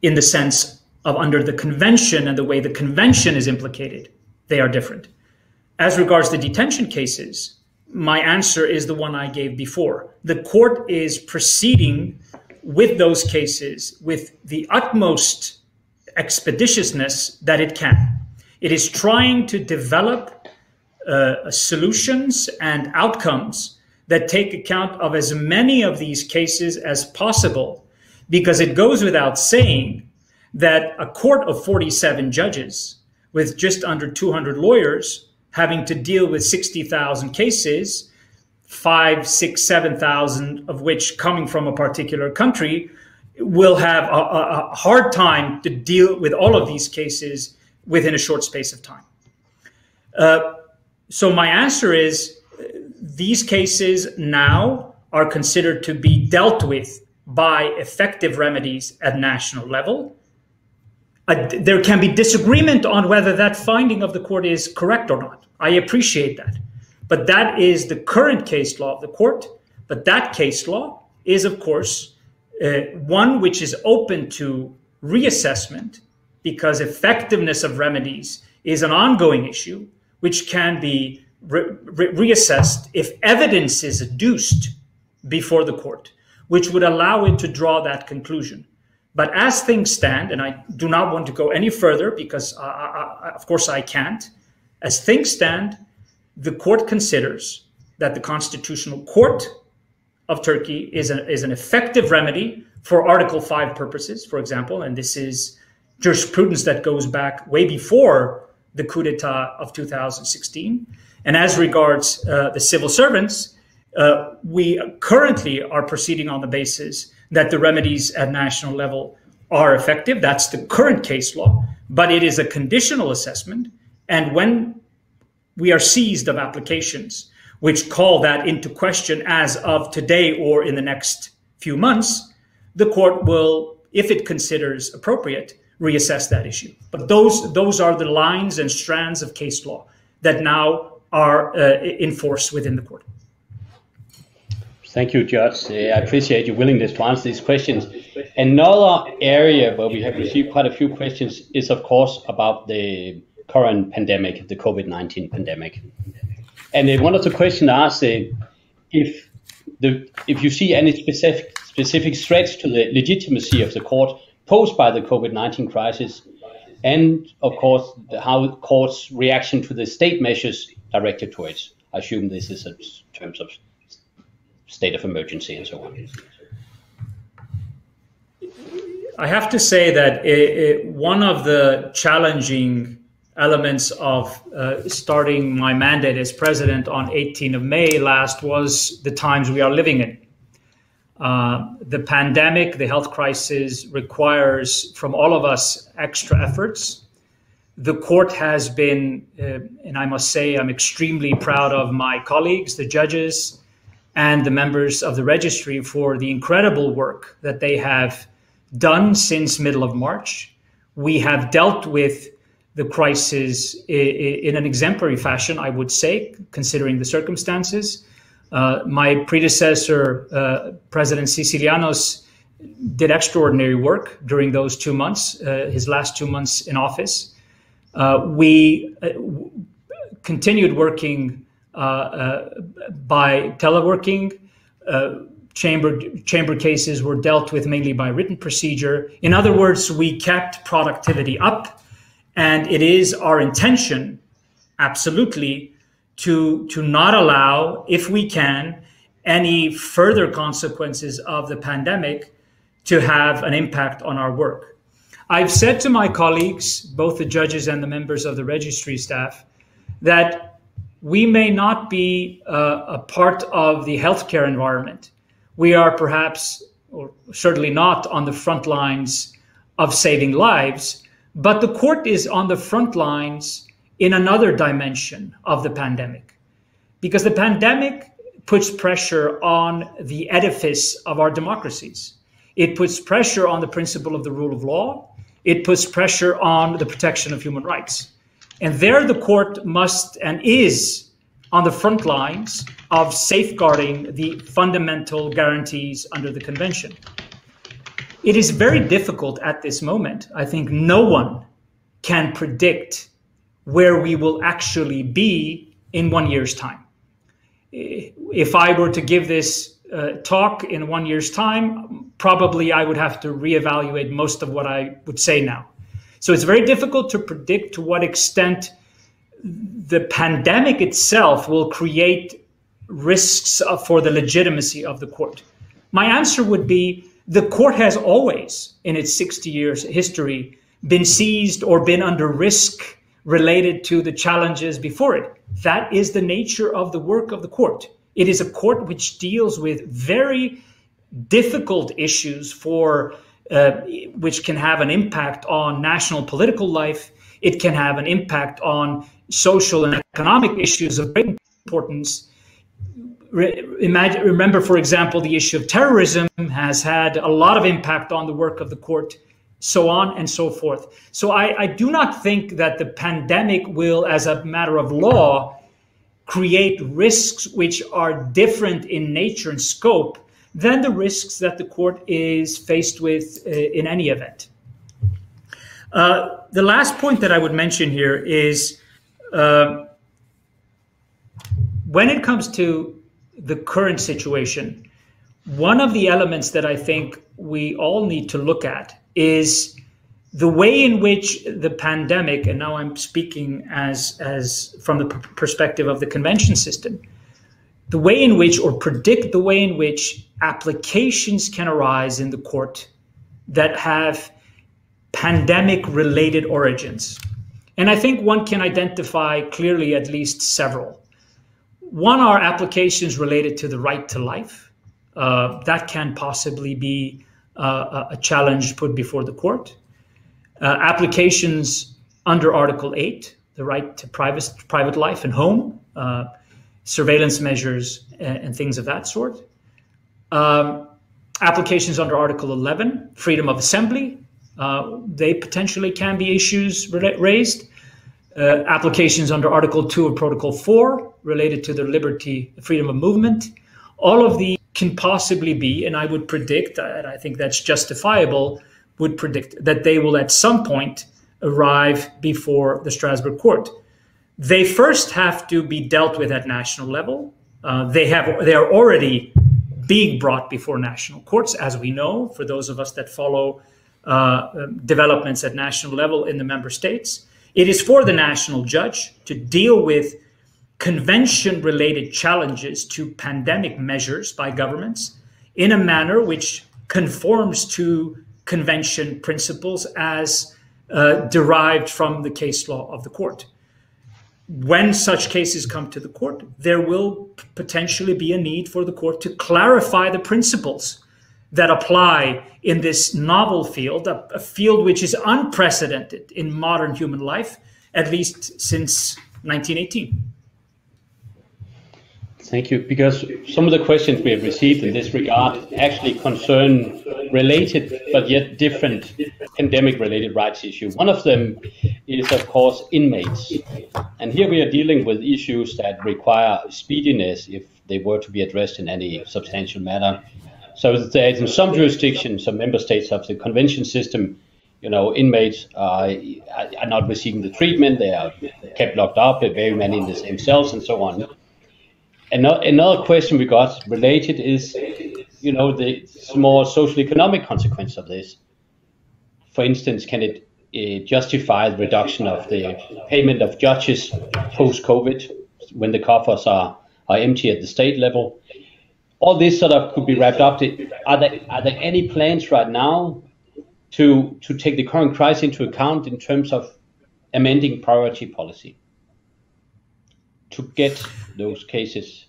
in the sense of under the convention and the way the convention is implicated, they are different. As regards the detention cases, my answer is the one I gave before. The court is proceeding with those cases with the utmost expeditiousness that it can. It is trying to develop uh, solutions and outcomes that take account of as many of these cases as possible because it goes without saying that a court of 47 judges with just under 200 lawyers having to deal with 60,000 cases, five, six, 7,000 of which coming from a particular country, will have a, a, a, hard time to deal with all of these cases within a short space of time. Uh, so my answer is these cases now are considered to be dealt with by effective remedies at national level. Uh, there can be disagreement on whether that finding of the court is correct or not. I appreciate that. But that is the current case law of the court. But that case law is, of course, uh, one which is open to reassessment because effectiveness of remedies is an ongoing issue which can be re- re- reassessed if evidence is adduced before the court which would allow it to draw that conclusion. But as things stand, and I do not want to go any further because, I, I, of course, I can't. As things stand, the court considers that the Constitutional Court of Turkey is, a, is an effective remedy for Article 5 purposes, for example, and this is jurisprudence that goes back way before the coup d'etat of 2016. And as regards uh, the civil servants, uh, we currently are proceeding on the basis that the remedies at national level are effective. That's the current case law, but it is a conditional assessment. And when we are seized of applications which call that into question as of today or in the next few months, the court will, if it considers appropriate, reassess that issue. But those those are the lines and strands of case law that now are uh, in force within the court. Thank you, Judge. Uh, I appreciate your willingness to answer these questions. Another area where we have received quite a few questions is, of course, about the current pandemic, the COVID 19 pandemic. And uh, one of the questions asked uh, if the if you see any specific specific threats to the legitimacy of the court posed by the COVID 19 crisis, and of course, the, how court's reaction to the state measures directed towards. I assume this is in terms of state of emergency and so on? I have to say that it, it, one of the challenging elements of uh, starting my mandate as president on 18th of May last was the times we are living in. Uh, the pandemic, the health crisis requires from all of us extra efforts. The court has been, uh, and I must say, I'm extremely proud of my colleagues, the judges, and the members of the registry for the incredible work that they have done since middle of March. We have dealt with the crisis in an exemplary fashion, I would say, considering the circumstances. Uh, my predecessor, uh, President Sicilianos, did extraordinary work during those two months, uh, his last two months in office. We uh, continued working by teleworking. chamber chamber cases were dealt with mainly by written procedure. In other words, we kept productivity up and it is our intention, absolutely, to, to not allow, if we can, any further consequences of the pandemic to have an impact on our work. I've said to my colleagues, both the judges and the members of the registry staff, that we may not be uh, a part of the healthcare environment. We are perhaps, or certainly not, on the front lines of saving lives, but the court is on the front lines in another dimension of the pandemic because the pandemic puts pressure on the edifice of our democracies. It puts pressure on the principle of the rule of law. It puts pressure on the protection of human rights. And there, the court must and is on the front lines of safeguarding the fundamental guarantees under the convention. It is very difficult at this moment. I think no one can predict where we will actually be in one year's time. If I were to give this uh, talk in one year's time, probably I would have to reevaluate most of what I would say now. So it's very difficult to predict to what extent the pandemic itself will create risks for the legitimacy of the court. My answer would be the court has always, in its 60 years history, been seized or been under risk related to the challenges before it. That is the nature of the work of the court. It is a court which deals with very difficult issues for uh, which can have an impact on national political life. It can have an impact on social and economic issues of great importance re- imagine, remember, for example, the issue of terrorism has had a lot of impact on the work of the court, so on and so forth. So I, I do not think that the pandemic will, as a matter of law, create risks which are different in nature and scope than the risks that the court is faced with uh, in any event. Uh, the last point that I would mention here is uh, when it comes to the current situation, one of the elements that I think we all need to look at is the way in which the pandemic, and now I'm speaking as as from the perspective of the convention system, the way in which or predict the way in which applications can arise in the court that have pandemic related origins. And I think one can identify clearly at least several. One are applications related to the right to life. Uh, that can possibly be uh, a challenge put before the court. Uh, applications under Article 8, the right to private, private life and home, uh, surveillance measures, and, and, things of that sort. Um, applications under Article 11, freedom of assembly, uh, they potentially can be issues raised. Uh, applications under Article 2 of Protocol 4 related to the liberty, freedom of movement. All of these can possibly be, and I would predict, and I think that's justifiable, would predict that they will at some point arrive before the Strasbourg court. They first have to be dealt with at national level. Uh, they have they are already being brought before national courts, as we know, for those of us that follow uh, developments at national level in the member states. It is for the national judge to deal with convention related challenges to pandemic measures by governments in a manner which conforms to convention principles as uh, derived from the case law of the court. When such cases come to the court, there will potentially be a need for the court to clarify the principles that apply in this novel field, a, a field which is unprecedented in modern human life, at least since 1918. Thank you. Because some of the questions we have received in this regard actually concern related but yet different pandemic related rights issues. One of them is, of course, inmates. And here we are dealing with issues that require speediness if they were to be addressed in any substantial manner. So there's in some jurisdictions, some member states of the convention system, you know, inmates are, are not receiving the treatment, they are kept locked up, they're very many in the same cells and so on Another question we got related is, you know, the small social economic consequence of this. For instance, can it uh, justify the reduction of the payment of judges post-COVID when the coffers are, are empty at the state level? All this sort of could be wrapped up. Are there, are there any plans right now to, to take the current crisis into account in terms of amending priority policy to get those cases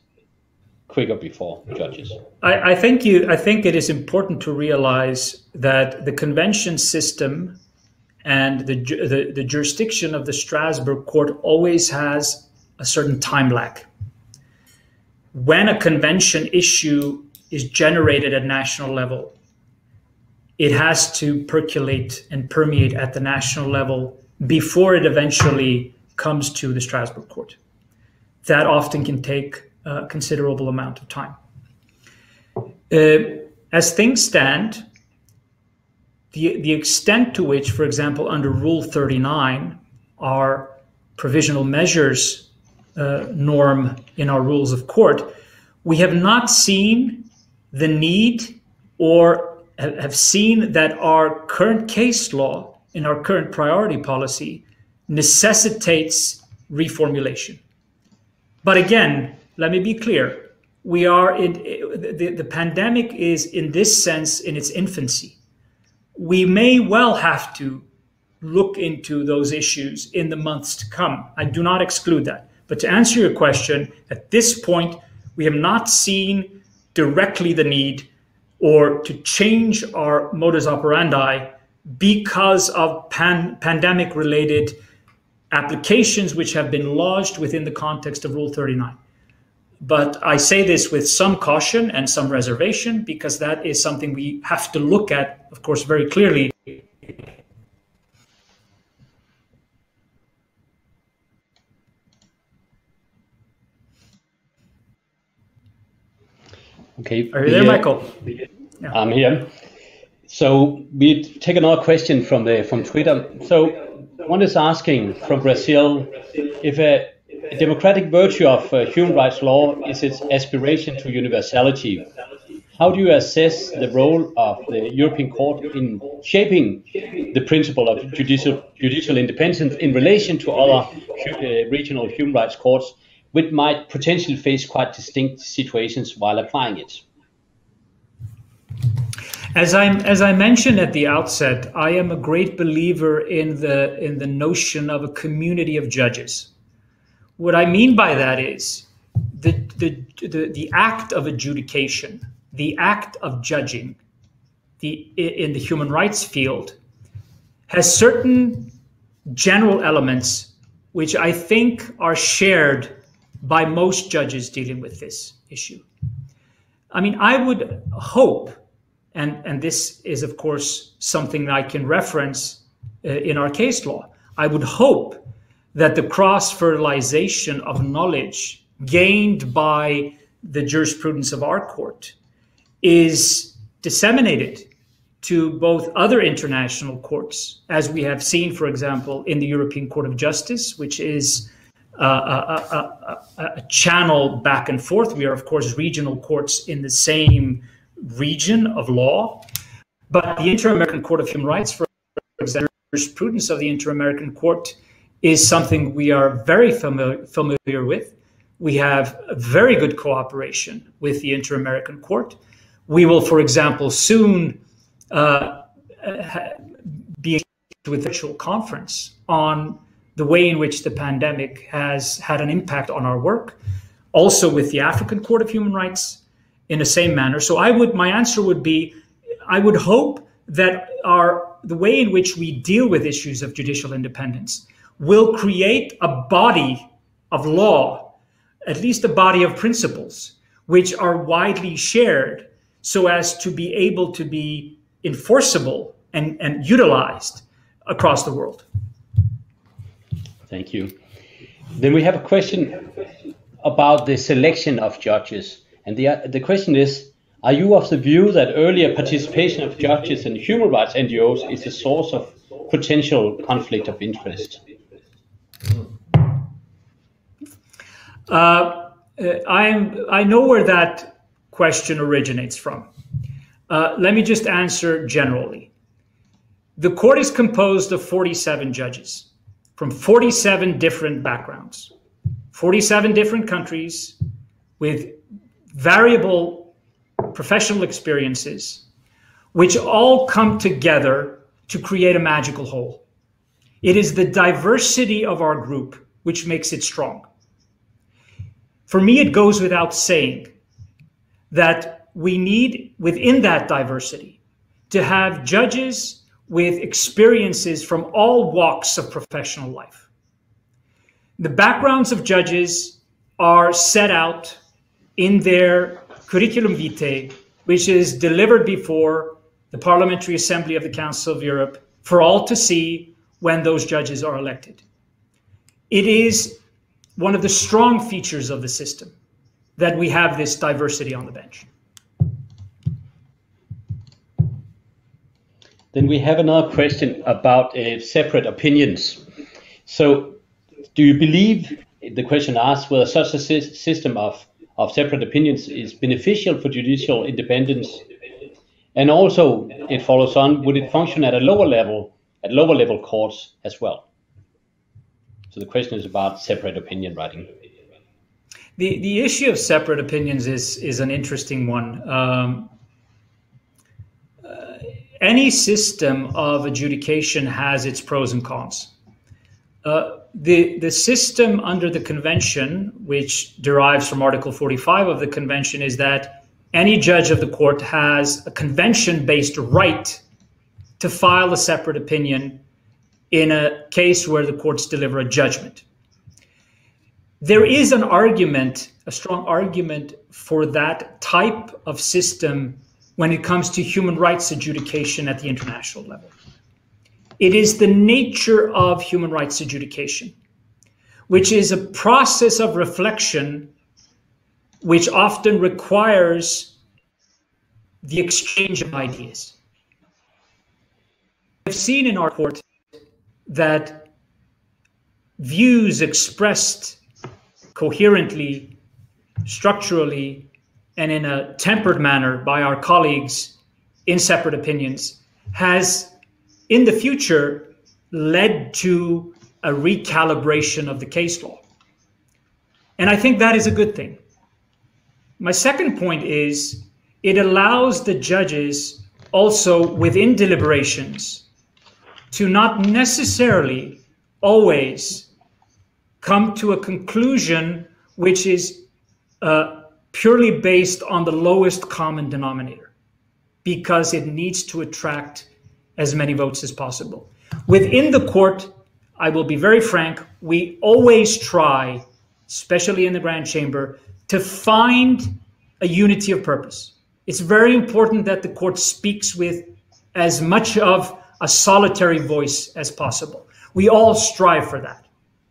quicker before judges. I, I, think you. I think it is important to realize that the convention system and the, the, the jurisdiction of the Strasbourg court always has a certain time lag. When a convention issue is generated at national level, it has to percolate and permeate at the national level before it eventually comes to the Strasbourg court that often can take a considerable amount of time. Uh, as things stand, the, the extent to which, for example, under Rule 39, our provisional measures uh, norm in our rules of court, we have not seen the need or have seen that our current case law in our current priority policy necessitates reformulation. But again, let me be clear. We are in the, the pandemic is in this sense in its infancy. We may well have to look into those issues in the months to come. I do not exclude that. But to answer your question, at this point, we have not seen directly the need or to change our modus operandi because of pan- pandemic related applications which have been lodged within the context of Rule 39. But I say this with some caution and some reservation because that is something we have to look at, of course, very clearly. Okay. Are you there, Michael? Yeah. I'm here. So we take another question from the from Twitter. So one is asking from Brazil if a, democratic virtue of uh, human rights law is its aspiration to universality. How do you assess the role of the European Court in shaping the principle of judicial, judicial independence in relation to other uh, regional human rights courts, which might potentially face quite distinct situations while applying it? As I as I mentioned at the outset, I am a great believer in the in the notion of a community of judges. What I mean by that is the the the, the act of adjudication, the act of judging, the in the human rights field, has certain general elements which I think are shared by most judges dealing with this issue. I mean, I would hope and, and this is, of course, something I can reference uh, in our case law. I would hope that the cross fertilization of knowledge gained by the jurisprudence of our court is disseminated to both other international courts, as we have seen, for example, in the European Court of Justice, which is a, a, a, a, channel back and forth. We are, of course, regional courts in the same region of law. But the Inter-American Court of Human Rights, for example, jurisprudence of the Inter-American Court is something we are very familiar, familiar with. We have very good cooperation with the Inter American Court. We will, for example, soon uh, be with a virtual conference on the way in which the pandemic has had an impact on our work, also with the African Court of Human Rights in the same manner. So I would my answer would be I would hope that our the way in which we deal with issues of judicial independence will create a body of law, at least a body of principles, which are widely shared so as to be able to be enforceable and, and utilized across the world. Thank you. Then we have a question about the selection of judges. And the, the question is Are you of the view that earlier participation of judges in human rights NGOs is a source of potential conflict of interest? Uh, I'm, I know where that question originates from. Uh, let me just answer generally. The court is composed of 47 judges from 47 different backgrounds, 47 different countries with variable professional experiences, which all come together to create a magical whole. It is the diversity of our group which makes it strong. For me, it goes without saying that we need, within that diversity, to have judges with experiences from all walks of professional life. The backgrounds of judges are set out in their curriculum vitae, which is delivered before the Parliamentary Assembly of the Council of Europe for all to see when those judges are elected. It is one of the strong features of the system that we have this diversity on the bench. Then we have another question about uh, separate opinions. So, do you believe the question asks whether such a system of, of separate opinions is beneficial for judicial independence? And also, it follows on, would it function at a lower level, at lower level courts as well? So the question is about separate opinion writing. The, the issue of separate opinions is, is an interesting one. Um, uh, any system of adjudication has its pros and cons. Uh, the, the system under the convention, which derives from Article 45 of the convention, is that any judge of the court has a convention based right to file a separate opinion in a case where the courts deliver a judgment. There is an argument, a strong argument for that type of system when it comes to human rights adjudication at the international level. It is the nature of human rights adjudication, which is a process of reflection which often requires the exchange of ideas. I've seen in our court that views expressed coherently, structurally, and in a tempered manner by our colleagues in separate opinions has, in the future, led to a recalibration of the case law. And I think that is a good thing. My second point is it allows the judges also within deliberations to not necessarily always come to a conclusion which is uh, purely based on the lowest common denominator because it needs to attract as many votes as possible. Within the court, I will be very frank, we always try, especially in the Grand Chamber, to find a unity of purpose. It's very important that the court speaks with as much of a solitary voice as possible. We all strive for that.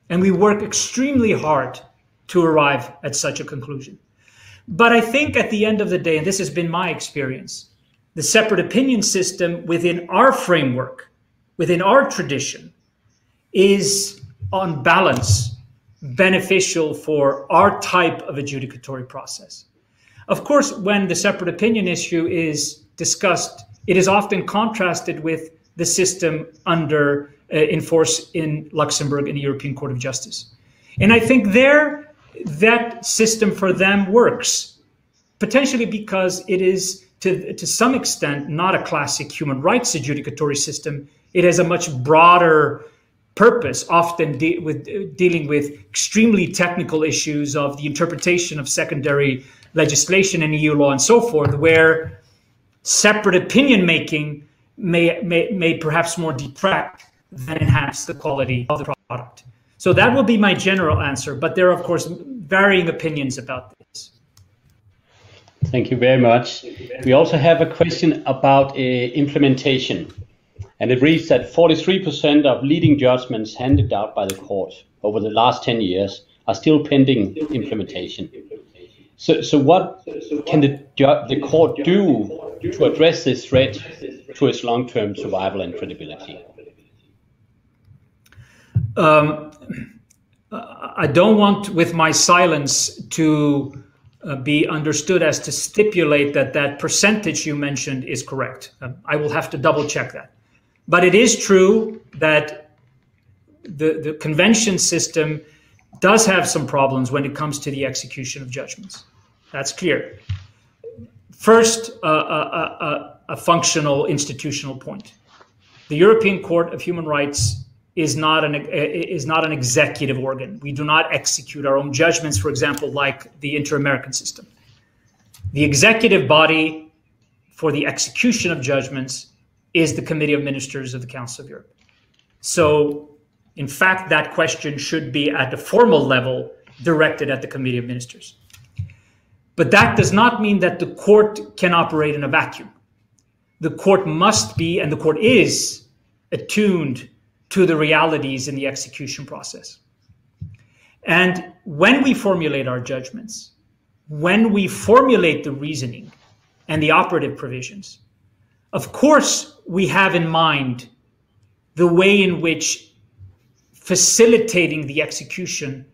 And we work extremely hard to arrive at such a conclusion. But I think at the end of the day, and this has been my experience, the separate opinion system within our framework, within our tradition, is on balance beneficial for our type of adjudicatory process. Of course, when the separate opinion issue is discussed, it is often contrasted with the system under uh, in force in Luxembourg in the European Court of Justice. And I think there that system for them works, potentially because it is to, to some extent not a classic human rights adjudicatory system. It has a much broader purpose, often de- with uh, dealing with extremely technical issues of the interpretation of secondary legislation and EU law and so forth, where separate opinion making may, may, may perhaps more detract than enhance the quality of the product. So that will be my general answer, but there are, of course, varying opinions about this. Thank you very much. We also have a question about uh, implementation. And it reads that 43% of leading judgments handed out by the court over the last 10 years are still pending implementation. So, so what can the, the court do to address this threat to its long-term survival and credibility? Um, I don't want, with my silence, to uh, be understood as to stipulate that that percentage you mentioned is correct. Um, I will have to double check that. But it is true that the, the convention system does have some problems when it comes to the execution of judgments. That's clear. First, uh, a, a, a functional institutional point. The European Court of Human Rights is not an is not an executive organ. We do not execute our own judgments, for example, like the inter-American system. The executive body for the execution of judgments is the Committee of Ministers of the Council of Europe. So, in fact, that question should be at the formal level directed at the Committee of Ministers. But that does not mean that the court can operate in a vacuum. The court must be, and the court is, attuned to the realities in the execution process. And when we formulate our judgments, when we formulate the reasoning and the operative provisions, of course, we have in mind the way in which facilitating the execution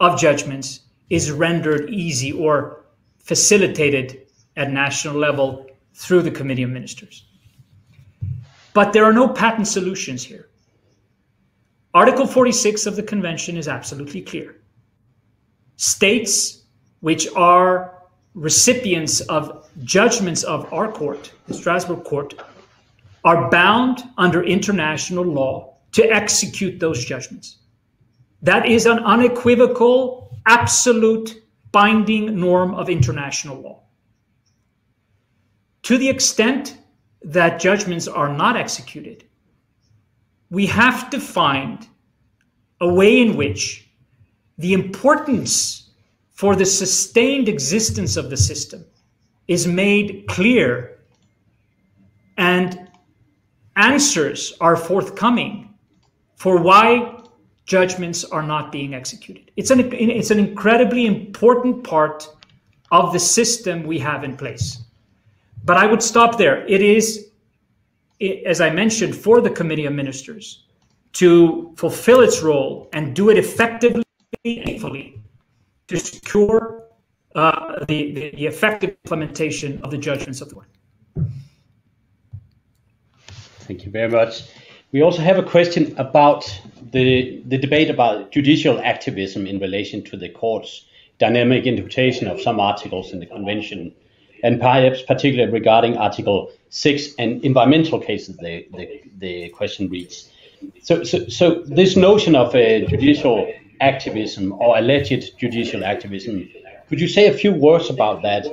of judgments is rendered easy or facilitated at national level through the Committee of Ministers. But there are no patent solutions here. Article 46 of the Convention is absolutely clear. States which are recipients of judgments of our court, the Strasbourg court, are bound under international law to execute those judgments. That is an unequivocal, absolute, binding norm of international law. To the extent that judgments are not executed, we have to find a way in which the importance for the sustained existence of the system is made clear and answers are forthcoming for why judgments are not being executed. It's an, it's an incredibly important part of the system we have in place. But I would stop there. It is as I mentioned, for the Committee of Ministers to fulfill its role and do it effectively to secure uh, the, the, the, effective implementation of the judgments of the court. Thank you very much. We also have a question about the, the debate about judicial activism in relation to the court's dynamic interpretation of some articles in the convention and perhaps particularly regarding Article 6 and environmental cases, the, the, the question reads. So, so, so this notion of a judicial activism or alleged judicial activism, could you say a few words about that?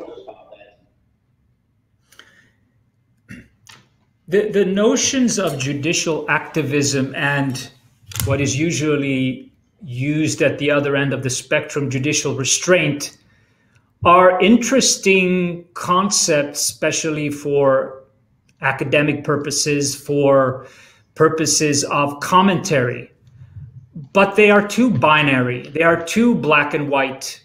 The, the notions of judicial activism and what is usually used at the other end of the spectrum, judicial restraint, are interesting concepts, especially for academic purposes, for purposes of commentary. But they are too binary, they are too black and white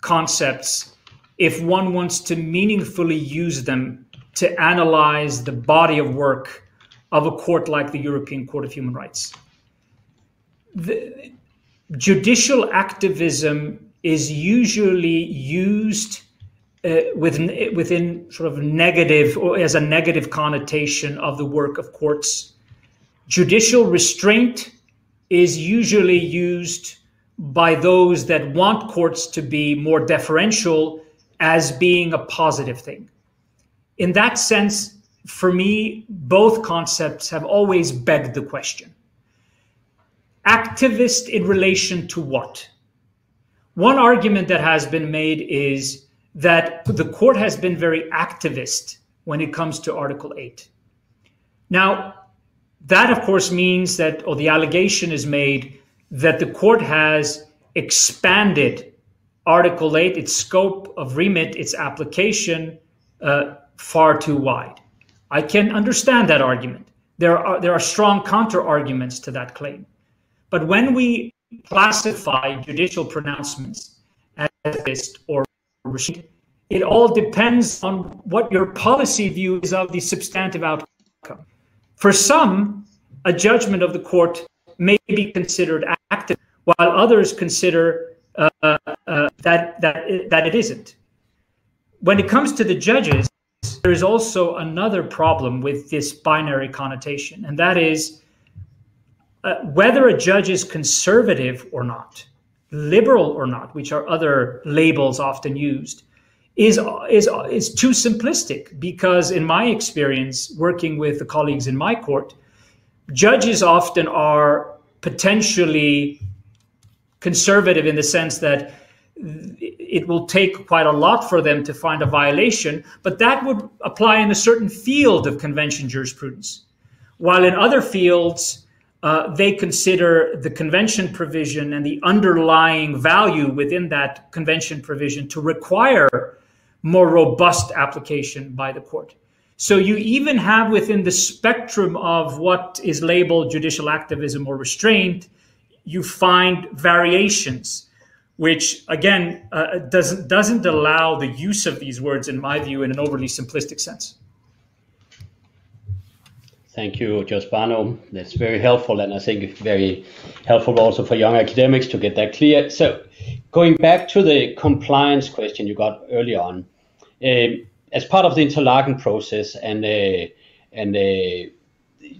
concepts if one wants to meaningfully use them to analyze the body of work of a court like the European Court of Human Rights. The judicial activism is usually used uh, within, within sort of negative or as a negative connotation of the work of courts. Judicial restraint is usually used by those that want courts to be more deferential as being a positive thing. In that sense, for me, both concepts have always begged the question. Activist in relation to what? One argument that has been made is that the court has been very activist when it comes to Article 8. Now, that of course means that, or the allegation is made that the court has expanded Article 8, its scope of remit, its application, uh, far too wide. I can understand that argument. There are, there are strong counter arguments to that claim. But when we classify judicial pronouncements as activist or it all depends on what your policy view is of the substantive outcome. For some, a judgment of the court may be considered active, while others consider uh, uh, that, that, that it isn't. When it comes to the judges, there is also another problem with this binary connotation, and that is uh, whether a judge is conservative or not, liberal or not, which are other labels often used, is is is too simplistic because in my experience working with the colleagues in my court judges often are potentially conservative in the sense that it will take quite a lot for them to find a violation but that would apply in a certain field of convention jurisprudence. While in other fields uh, they consider the convention provision and the underlying value within that convention provision to require more robust application by the court. So you even have within the spectrum of what is labeled judicial activism or restraint, you find variations, which again uh, doesn't doesn't allow the use of these words, in my view, in an overly simplistic sense. Thank you, Barno. That's very helpful, and I think very helpful also for young academics to get that clear. So, going back to the compliance question you got earlier on, um, as part of the Interlaken process and uh, and uh,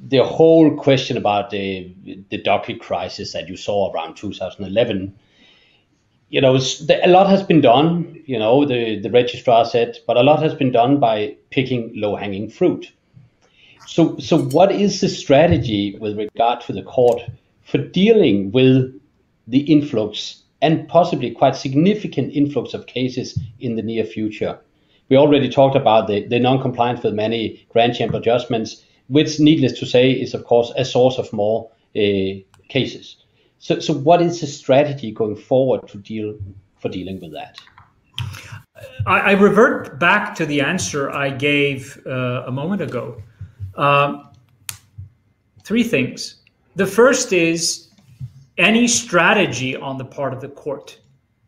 the whole question about the the docket crisis that you saw around 2011, you know, a lot has been done. You know, the the registrar said, but a lot has been done by picking low hanging fruit. So so what is the strategy with regard to the court for dealing with the influx and possibly quite significant influx of cases in the near future? We already talked about the, the non-compliance with many grand chamber judgments, which, needless to say, is of course a source of more uh, cases. So, so what is the strategy going forward to deal for dealing with that? I, I revert back to the answer I gave uh, a moment ago. Um, three things. The first is any strategy on the part of the court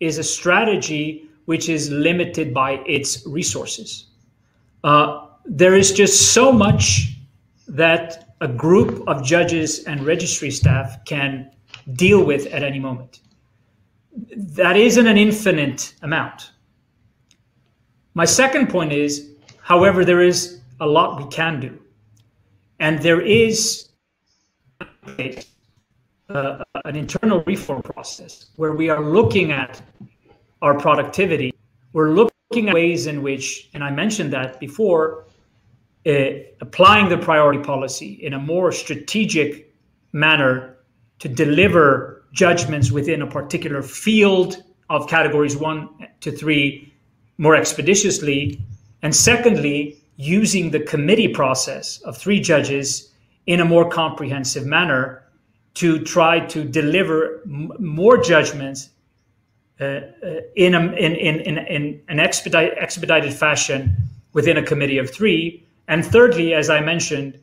is a strategy which is limited by its resources. Uh, there is just so much that a group of judges and registry staff can deal with at any moment. That isn't an infinite amount. My second point is, however, there is a lot we can do. And there is uh, an internal reform process where we are looking at our productivity, we're looking at ways in which, and I mentioned that before, uh, applying the priority policy in a more strategic manner to deliver judgments within a particular field of categories one to three more expeditiously. And secondly, using the committee process of three judges in a more comprehensive manner to try to deliver m- more judgments uh, uh, in, a, in, in, in, an expedite, expedited fashion within a committee of three. And thirdly, as I mentioned,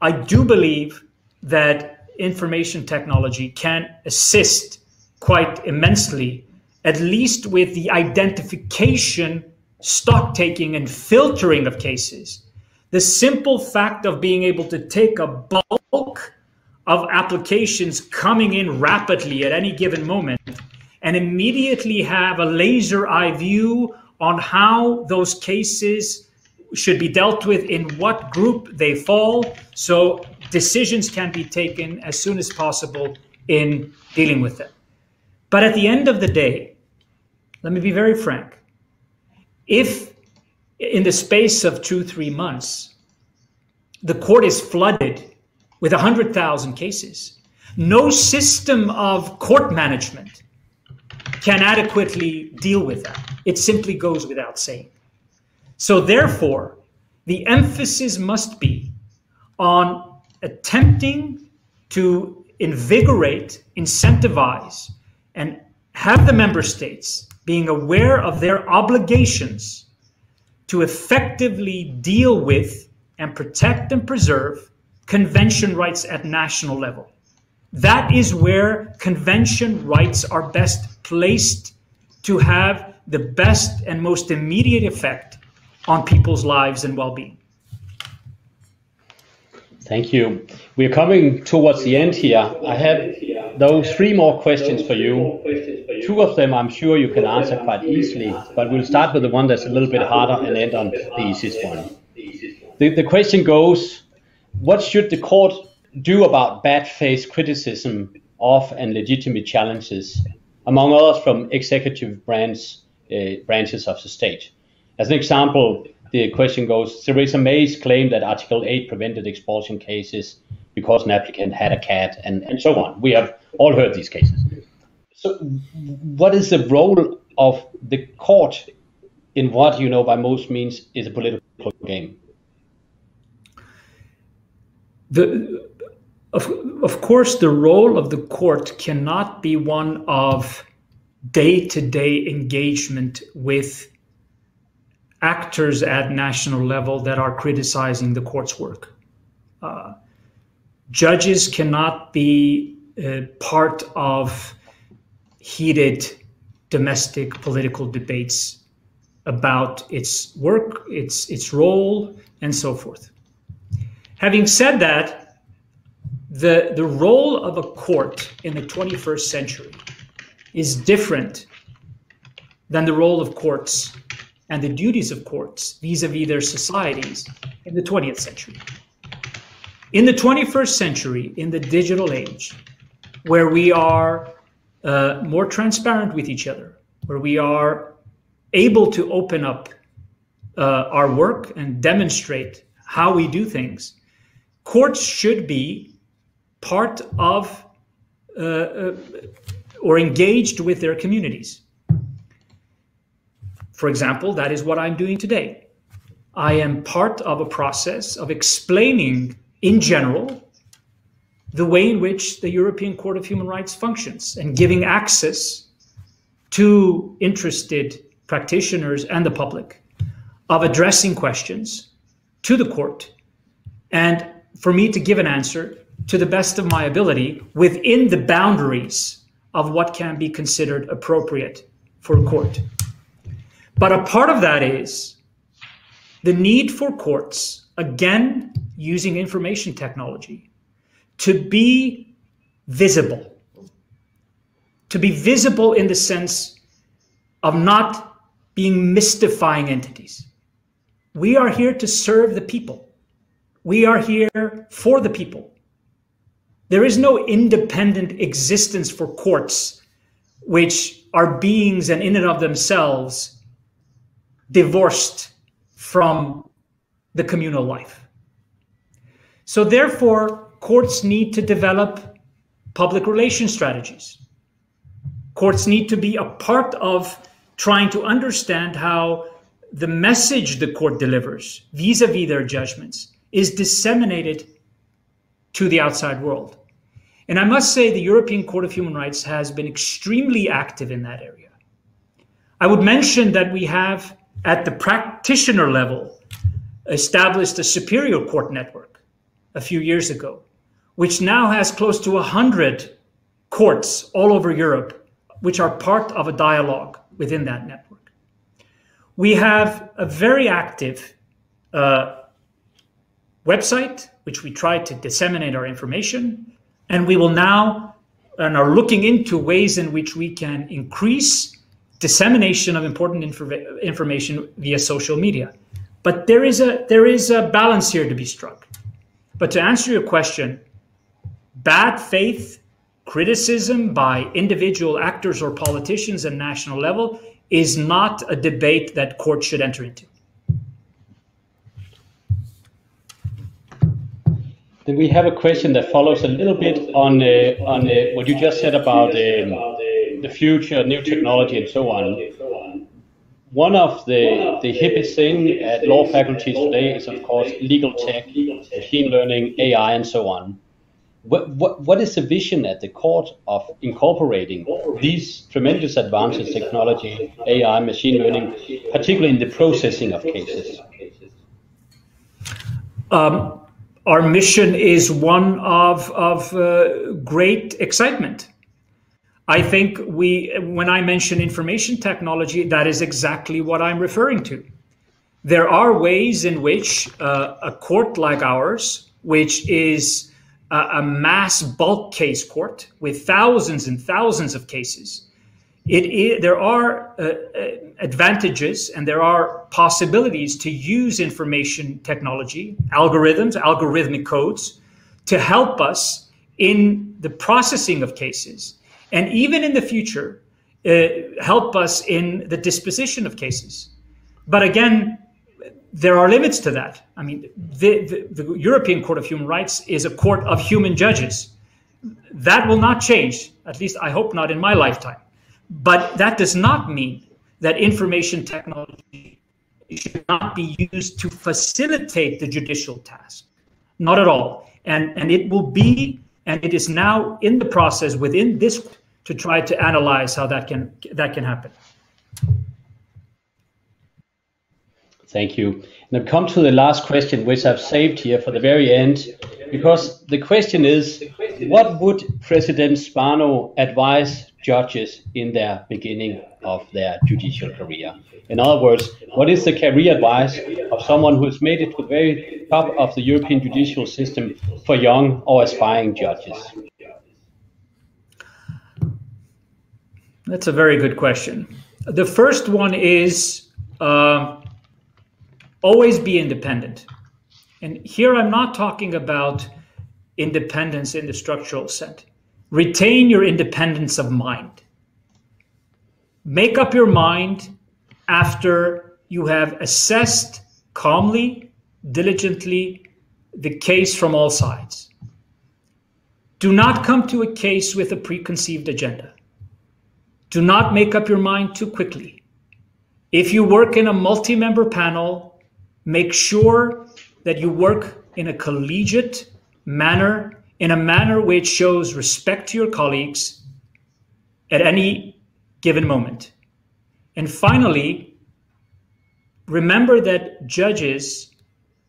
I do believe that information technology can assist quite immensely, at least with the identification, stock taking, and filtering of cases. The simple fact of being able to take a bulk of applications coming in rapidly at any given moment and immediately have a laser eye view on how those cases should be dealt with, in what group they fall, so decisions can be taken as soon as possible in dealing with them. But at the end of the day, let me be very frank. If in the space of two, three months, the court is flooded with 100,000 cases, no system of court management can adequately deal with that. It simply goes without saying. So, therefore, the emphasis must be on attempting to invigorate, incentivize, and have the member states being aware of their obligations to effectively deal with and protect and preserve convention rights at national level. That is where convention rights are best placed to have the best and most immediate effect on people's lives and well being. Thank you. We're coming towards the end here. I have those three more questions for you. Two of them I'm sure you can answer quite easily, but we'll start with the one that's a little bit harder and end on the easiest one. The, the question goes What should the court do about bad faith criticism of and legitimate challenges, among others from executive branch, uh, branches of the state? As an example, the question goes Theresa May's claim that Article 8 prevented expulsion cases because an applicant had a cat, and, and so on. We have all heard these cases. So, what is the role of the court in what you know by most means is a political game? The, of, of course, the role of the court cannot be one of day to day engagement with actors at national level that are criticizing the court's work. Uh, judges cannot be uh, part of heated domestic political debates about its work, its its role, and so forth. Having said that, the, the role of a court in the 21st century is different than the role of courts and the duties of courts vis-a-vis their societies in the 20th century. In the 21st century, in the digital age, where we are uh, more transparent with each other, where we are able to open up uh, our work and demonstrate how we do things, courts should be part of uh, uh or engaged with their communities. For example, that is what I'm doing today. I am part of a process of explaining, in general, the way in which the European Court of Human Rights functions and giving access to interested practitioners and the public of addressing questions to the court and for me to give an answer to the best of my ability within the boundaries of what can be considered appropriate for a court. But a part of that is the need for courts, again, using information technology, to be visible. To be visible in the sense of not being mystifying entities. We are here to serve the people. We are here for the people. There is no independent existence for courts, which are beings and in and of themselves divorced from the communal life. So, therefore, courts need to develop public relation strategies. Courts need to be a part of trying to understand how the message the court delivers vis a vis their judgments is disseminated to the outside world. And I must say, the European Court of Human Rights has been extremely active in that area. I would mention that we have at the practitioner level established a superior court network a few years ago, which now has close to 100 courts all over Europe, which are part of a dialogue within that network. We have a very active uh, website, which we try to disseminate our information, and we will now and are looking into ways in which we can increase dissemination of important infor- information via social media. But there is a there is a balance here to be struck. But to answer your question, bad faith criticism by individual actors or politicians at national level is not a debate that courts should enter into. Then we have a question that follows a little bit on uh, on uh, what you just said about um, the future, new technology, and so on. One of the the hippest thing at law faculties today is, of course, legal tech, machine learning, AI, and so on. What, what, what is the vision at the court of incorporating these tremendous advances, technology, AI, machine learning, particularly in the processing of cases? Um, our mission is one of, of uh, great excitement. I think we, when I mention information technology, that is exactly what I'm referring to. There are ways in which uh, a court like ours, which is a, a mass bulk case court with thousands and thousands of cases, it, it, there are uh, uh, advantages and there are possibilities to use information technology, algorithms, algorithmic codes to help us in the processing of cases and even in the future uh, help us in the disposition of cases. But again, there are limits to that. I mean, the, the, the European Court of Human Rights is a court of human judges. That will not change, at least I hope not in my lifetime. But that does not mean that information technology should not be used to facilitate the judicial task. Not at all. And, and it will be, and it is now in the process within this to try to analyze how that can that can happen. Thank you. And I've come to the last question, which I've saved here for the very end, because the question is, what would President Spano advise judges in their beginning of their judicial career. In other words, what is the career advice of someone who has made it to the very top of the European judicial system for young or aspiring judges? That's a very good question. The first one is uh, always be independent. And here I'm not talking about independence in the structural sense retain your independence of mind. Make up your mind after you have assessed calmly, diligently the case from all sides. Do not come to a case with a preconceived agenda. Do not make up your mind too quickly. If you work in a multi member panel, make sure that you work in a collegiate manner in a manner which shows respect to your colleagues at any given moment. And finally, remember that judges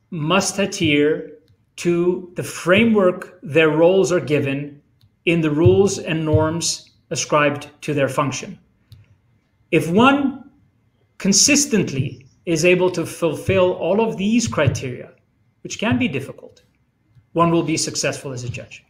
must adhere to the framework their roles are given in the rules and norms ascribed to their function. If one consistently is able to fulfill all of these criteria, which can be difficult, one will be successful as a judge.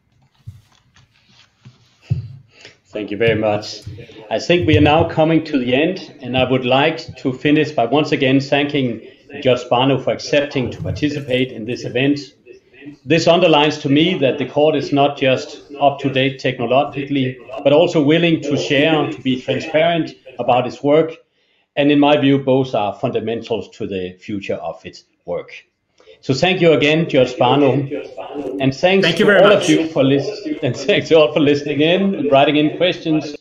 Thank you very much. I think we are now coming to the end, and I would like to finish by once again thanking Judge Spano for accepting to participate in this event. This underlines to me that the court is not just up to date technologically, but also willing to share, to be transparent about its work. And in my view, both are fundamentals to the future of its work. So thank you again, Judge Spano, and thanks thank to all much. of you for listening. And thanks all for listening in and writing in questions.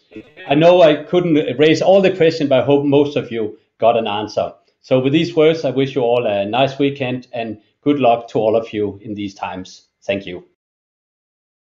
I know I couldn't raise all the questions, but I hope most of you got an answer. So with these words, I wish you all a nice weekend and good luck to all of you in these times. Thank you.